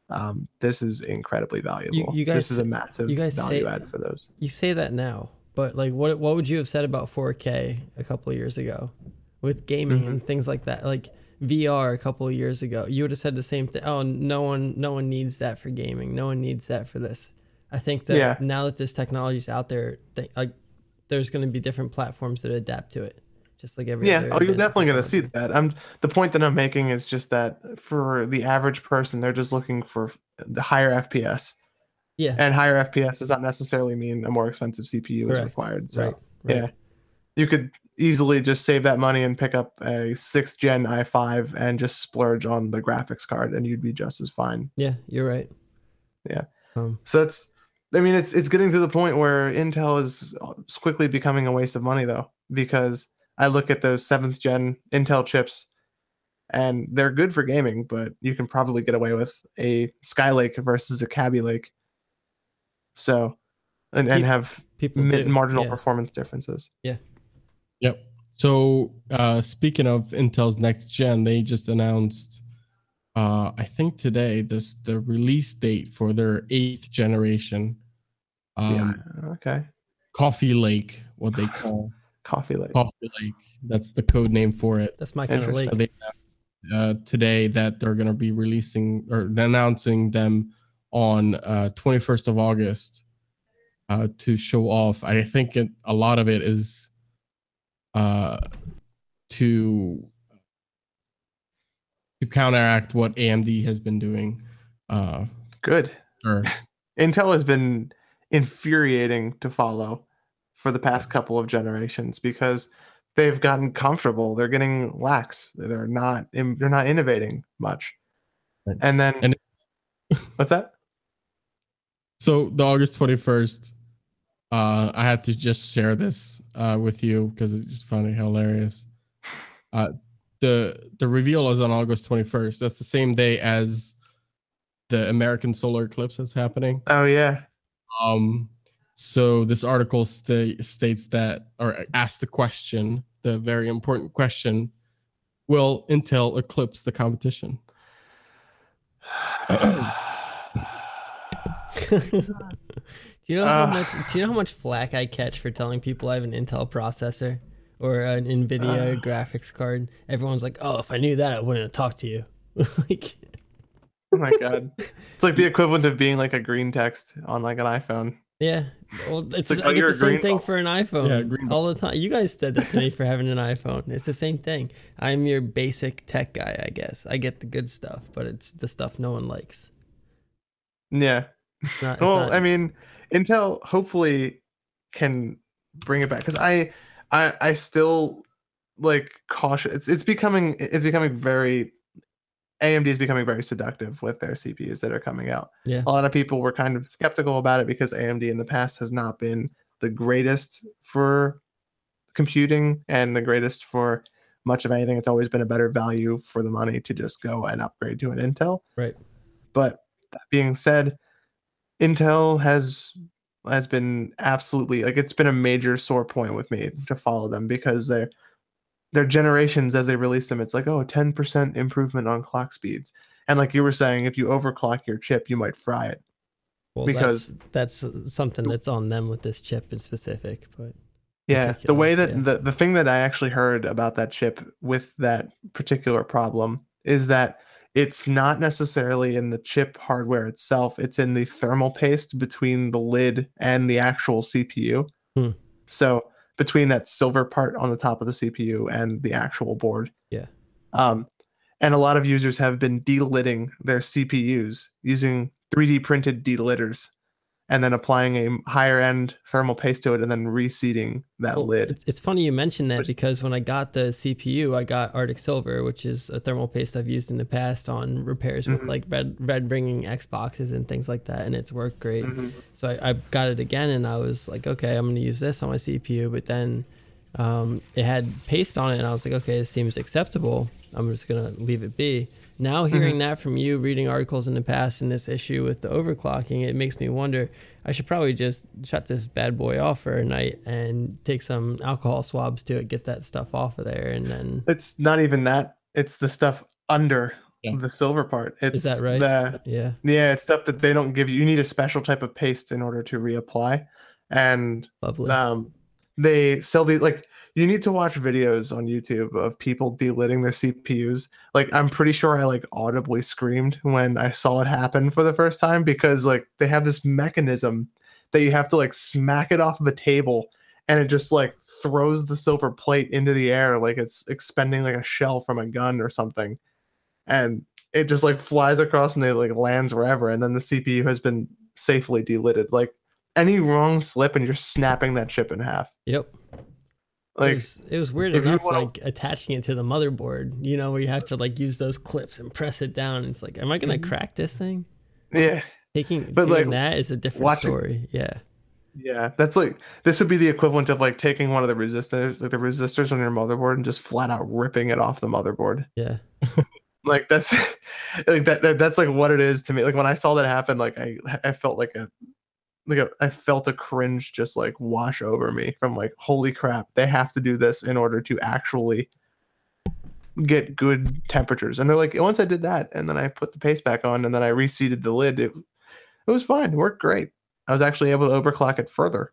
Um, this is incredibly valuable.
you guys
this is a massive
you guys
value
say-
add for those.
you say that now but like what what would you have said about 4k a couple of years ago with gaming
Mhm.
and things like that like vr a couple of years ago you would have said the same thing oh no one no one needs that for gaming. No one needs that for this. I think that
Yeah.
now that this technology is out there th- like there's going to be different platforms that adapt to it just like every
yeah oh you're definitely going to see that. I'm the point that i'm making is just that for the average person they're just looking for the higher fps
yeah.
And higher fps does not necessarily mean a more expensive cpu is required so
right, right.
yeah. You could easily just save that money and pick up a sixth gen i5 and just splurge on the graphics card and you'd be just as fine
yeah you're right Um,
So that's, I mean, it's it's getting to the point where Intel is quickly becoming a waste of money though, because I look at those seventh gen Intel chips, and they're good for gaming, but you can probably get away with a Skylake versus a Kaby Lake. So, and, and have
people
mid, marginal
yeah.
performance differences.
Yep. So uh, speaking of Intel's next gen, they just announced, uh, I think today, this the release date for their eighth generation um,
yeah. Okay.
Coffee Lake, what they call *laughs*
Coffee Lake.
Coffee Lake. That's the code name for it.
That's my kind of lake.
Interesting.
They uh, today that they're going to be releasing or announcing them on uh, 21st of August uh, to show off. I think it, a lot of it is uh, to to counteract what AMD has been doing. Uh,
Good.
or *laughs*
Intel has been infuriating to follow for the past couple of generations because they've gotten comfortable. They're getting lax. They're not. They're not innovating much. And then,
And-
what's that?
So the August twenty first, uh, I have to just share this uh, with you because it's just found it hilarious. Uh, the the reveal is on August twenty first. That's the same day as the American solar eclipse that's happening.
Oh yeah.
Um, so this article sta- states that, or asks the question, the very important question: Will Intel eclipse the competition? *sighs* *laughs* *laughs* *laughs*
do you know how
Uh.
much? Do you know how much flack I catch for telling people I have an Intel processor or an Nvidia
Uh.
graphics card? Everyone's like, "Oh, if I knew that, I wouldn't have talked to you." *laughs* like,
oh my god. *laughs* It's like the equivalent of being like a green text on like an iPhone.
yeah, well, it's,
like,
I
oh,
get the same
green
thing for an iPhone
Yeah, green
all the time. You guys said that to me for having an iPhone. It's the same thing. I'm your basic tech guy, I guess. I get the good stuff, but it's the stuff no one likes.
Yeah.
It's not,
well,
not-
I mean, Intel hopefully can bring it back because I, I, I still like cautious. It's it's becoming it's becoming very. AMD is becoming very seductive with their CPUs that are coming out.
Yeah.
A lot of people were kind of skeptical about it because AMD in the past has not been the greatest for computing and the greatest for much of anything. It's always been a better value for the money to just go and upgrade to an Intel.
Right.
But that being said, Intel has has been absolutely like it's been a major sore point with me to follow them because they're their generations as they release them it's like oh 10% improvement on clock speeds and like you were saying if you overclock your chip you might fry it
well,
because-
that's, that's something that's on them with this chip in specific. But
yeah the way that
yeah.
the, the thing that i actually heard about that chip with that particular problem is that it's not necessarily in the chip hardware itself it's in the thermal paste between the lid and the actual cpu
Hmm.
so between that silver part on the top of the cpu and the actual board
Yeah.
um, and a lot of users have been delidding their cpus using 3d printed delidders and then applying a higher end thermal paste to it and then reseating that
Well,
lid.
It's, it's funny you mentioned that
Which-
because when I got the CPU, I got Arctic Silver, which is a thermal paste I've used in the past on repairs with
Mhm.
like red red bringing Xboxes and things like that, and it's worked great.
Mhm.
So I, I got it again, and I was like, okay, I'm gonna use this on my CPU. But then um, it had paste on it, and I was like, okay, this seems acceptable. I'm just gonna leave it be. Now hearing that from you, reading articles in the past, and this issue with the overclocking, it makes me wonder. I should probably just shut this bad boy off for a night and take some alcohol swabs to it, get that stuff off of there, and then
It's not even that. It's the stuff under
Yeah.
the silver part. It's
that right?
The,
yeah,
yeah, it's stuff that they don't give you. You need a special type of paste in order to reapply. And
lovely.
um, they sell these like you need to watch videos on YouTube of people delidding their CPUs. Like I'm pretty sure I like audibly screamed when I saw it happen for the first time because like they have this mechanism that you have to like smack it off of a table and it just like throws the silver plate into the air like it's expending like a shell from a gun or something. And it just like flies across and it like lands wherever and then the CPU has been safely delidded. Like any wrong slip and you're snapping that chip in half.
yep. It
Like
was, it was weird enough
wanna-
like attaching it to the motherboard you know where you have to like use those clips and press it down it's like am i gonna
Mhm.
crack this thing
yeah,
Taking
But, like,
that is a different
watching-
story. Yeah.
Yeah, that's like this would be the equivalent of like taking one of the resistors, like the resistors on your motherboard, and just flat out ripping it off the motherboard.
Yeah. *laughs*
Like that's *laughs* like that, that that's like what it is to me. Like when I saw that happen, like I I felt like a like a, I felt a cringe just like wash over me from like holy crap, they have to do this in order to actually get good temperatures. And they're like, once I did that, and then I put the paste back on, and then I reseated the lid, it it was fine, it worked great. I was actually able to overclock it further,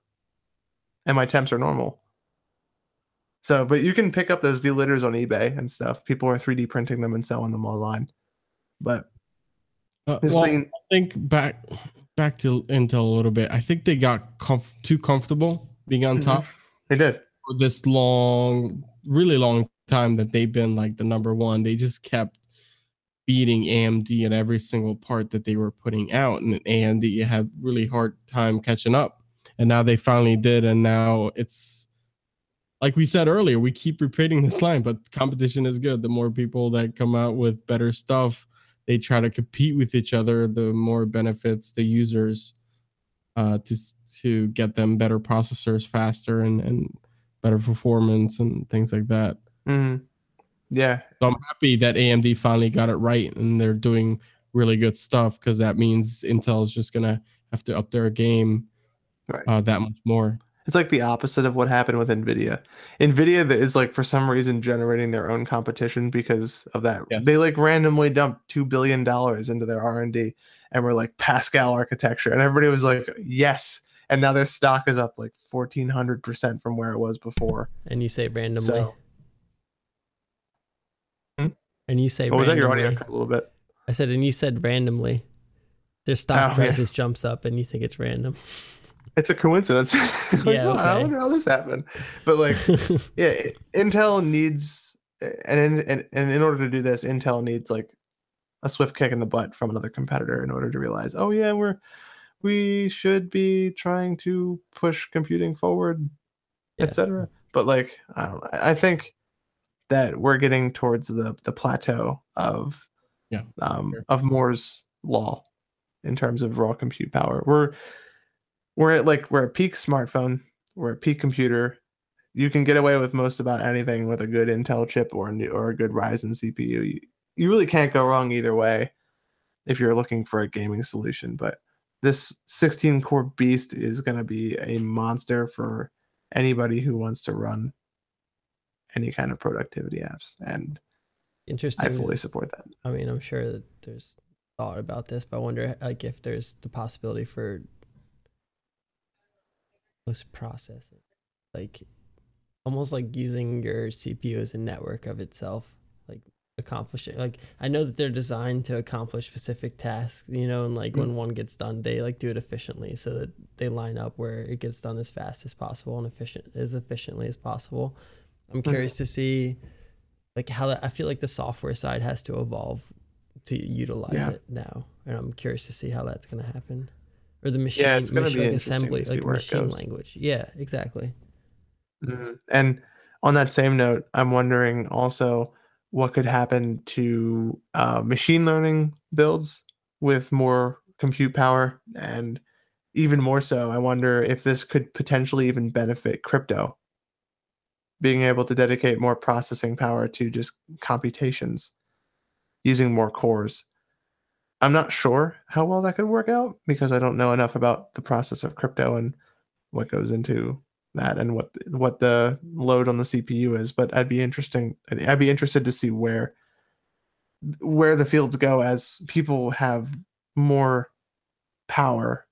and my temps are normal. So, but you can pick up those delidders on eBay and stuff. People are 3D printing them and selling them online. But
Uh,
this
well,
thing,
I think back back to Intel a little bit. I think they got comf- too comfortable being on
Mhm.
top
they did.
for this long, really long time that they've been like the number one. They just kept beating AMD in every single part that they were putting out, and AMD had really hard time catching up. And now they finally did, and now it's like we said earlier. We keep repeating this line, but competition is good. The more people that come out with better stuff, they try to compete with each other. The more benefits the users uh, to to get them better processors faster and and better performance and things like that.
Mhm. Yeah,
So I'm happy that AMD finally got it right and they're doing really good stuff because that means Intel is just gonna have to up their game
Right.
uh, that much more.
It's like the opposite of what happened with Nvidia. Nvidia is like for some reason generating their own competition because of that.
Yeah.
They like randomly dumped two billion dollars into their R and D, and were like Pascal architecture, and everybody was like, yes. And now their stock is up like fourteen hundred percent from where it was before.
And you say randomly.
So- Hmm?
And you say
What was that? Your audio a little bit.
I said, and you said randomly. Their stock
Oh, yeah.
jumps up, and you think it's random.
It's a coincidence. *laughs* like,
Yeah,
wow, I wonder how this happened. But like, *laughs* yeah, Intel needs, and in, and, and in order to do this, Intel needs like a swift kick in the butt from another competitor in order to realize, oh yeah, we're we should be trying to push computing forward,
Yeah.
etc. But like, I don't know. I think that we're getting towards the the plateau of
Yeah,
um,
sure.
of Moore's law in terms of raw compute power. We're we're at like we're at peak smartphone, we're at peak computer. You can get away with most about anything with a good Intel chip or a new, or a good Ryzen CPU. You, you really can't go wrong either way if you're looking for a gaming solution. But this 16 core beast is going to be a monster for anybody who wants to run any kind of productivity apps, and
interesting.
I fully support that.
I mean, I'm sure that there's thought about this, but I wonder like if there's the possibility for post processing, like almost like using your CPU as a network of itself, like accomplishing. Like I know that they're designed to accomplish specific tasks, you know, and like
Mm.
when one gets done, they like do it efficiently so that they line up where it gets done as fast as possible and efficient as efficiently as possible. I'm
Mhm.
curious to see like how that, I feel like the software side has to evolve to utilize
Yeah.
it now, and I'm curious to see how that's going to happen, or the machine,
it's gonna
machine
be
like assembly, like machine language. Yeah, exactly.
Mhm. And on that same note, I'm wondering also what could happen to uh, machine learning builds with more compute power, and even more so, I wonder if this could potentially even benefit crypto, being able to dedicate more processing power to just computations using more cores. I'm not sure how well that could work out because I don't know enough about the process of crypto and what goes into that and what what the load on the CPU is. But I'd be interesting. I'd be interested to see where where the fields go as people have more power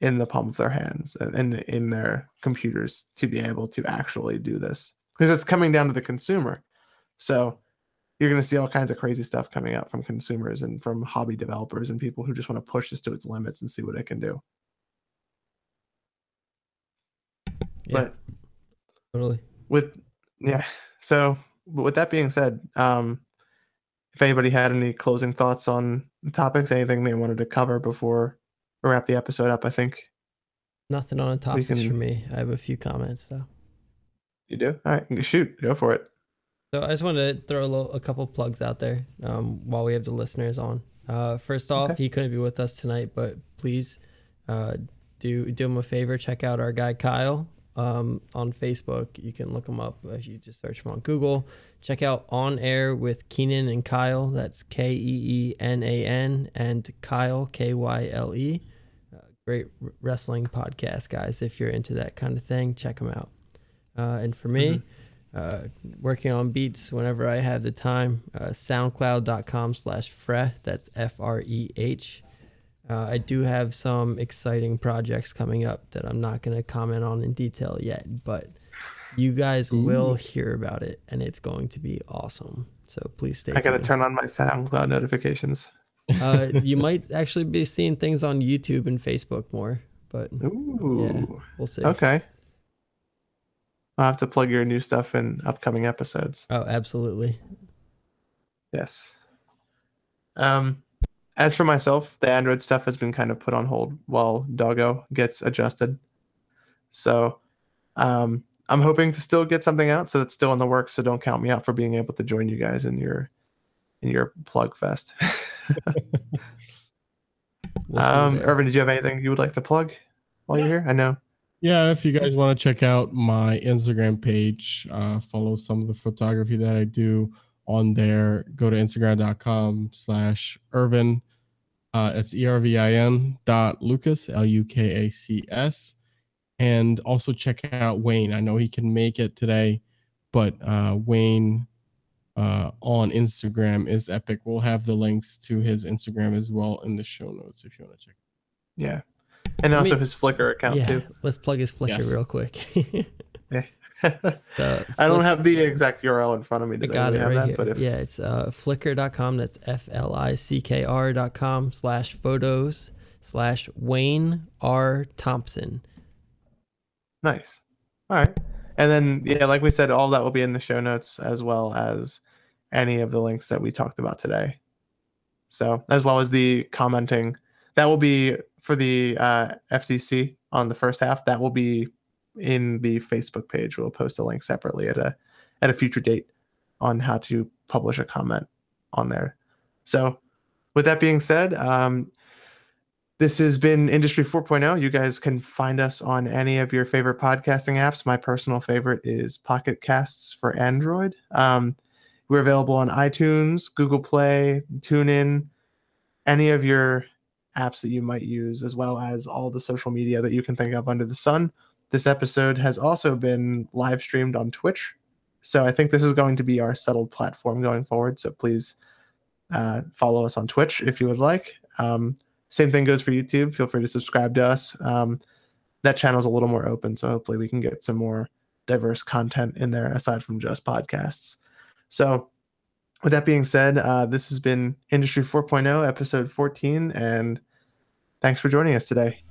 in the palm of their hands and in in their computers to be able to actually do this because it's coming down to the consumer. So you're going to see all kinds of crazy stuff coming out from consumers and from hobby developers and people who just want to push this to its limits and see what it can do.
Yeah,
But
totally.
with yeah so but with that being said um if anybody had any closing thoughts on the topics anything they wanted to cover before we wrap the episode up i think
Nothing on topics for me. I have a few comments though.
you do all right shoot go for it
So I just wanted to throw a, little, a couple plugs out there um, while we have the listeners on. Uh, first off,
Okay.
he couldn't be with us tonight, but please uh, do do him a favor. Check out our guy Kyle um, on Facebook. You can look him up if you just search him on Google. Check out On Air with Keenan and Kyle. That's K E E N A N and Kyle K Y L E. Uh, Great wrestling podcast, guys. If you're into that kind of thing, check them out. Uh, and for me, uh, working on beats whenever I have the time. Uh, SoundCloud.com slash Freh. That's F R E H. Uh, I do have some exciting projects coming up that I'm not going to comment on in detail yet, but you guys will hear about it and it's going to be awesome. So please stay
I gotta turn on my SoundCloud notifications.
uh, you might actually be seeing things on YouTube and Facebook more, but
Ooh.
we'll see.
Okay. I'll have to plug your new stuff in upcoming episodes.
Oh, absolutely.
Yes. Um, as for myself, the Android stuff has been kind of put on hold while Doggo gets adjusted. So, um, I'm hoping to still get something out, so that's still in the works. So don't count me out for being able to join you guys in your in your plug fest. *laughs*
We'll
um. Ervin, did you have anything you would like to plug while you're here? I know.
Yeah, if you guys want to check out my Instagram page, uh, follow some of the photography that I do on there, go to instagram.com slash Ervin. Uh, it's E-R-V-I-N dot Lukacs, L-U-K-A-C-S. And also check out Wayne. I know he can make it today, but uh, Wayne uh, on Instagram is epic. We'll have the links to his Instagram as well in the show notes if you want to check.
Yeah. And also
mean-
his Flickr account
yeah,
too.
let's plug his Flickr
Yes.
real quick. *laughs*
Yeah. *laughs*
The *laughs*
I don't have the exact URL in front of me.
I
Does
got
anybody
it
have
right
that?
here.
But if
yeah, it's uh, flickr.com. That's F L I C K R dot com slash photos slash Wayne R. Thompson.
Nice. All right. And then, yeah, like we said, all that will be in the show notes as well as any of the links that we talked about today. So, as well as the commenting, that will be for the uh, FCC on the first half. That will be in the Facebook page. We'll post a link separately at a at a future date on how to publish a comment on there. So, with that being said, um, this has been Industry 4.0. You guys can find us on any of your favorite podcasting apps. My personal favorite is Pocket Casts for Android. Um, we're available on iTunes, Google Play, TuneIn, any of your apps that you might use, as well as all the social media that you can think of under the sun. This episode has also been live streamed on Twitch. So I think this is going to be our settled platform going forward. So please uh, follow us on Twitch if you would like. Um, same thing goes for YouTube. Feel free to subscribe to us. Um, that channel's a little more open, so hopefully we can get some more diverse content in there aside from just podcasts. So, with that being said, uh, this has been Industry 4.0, episode 14, and thanks for joining us today.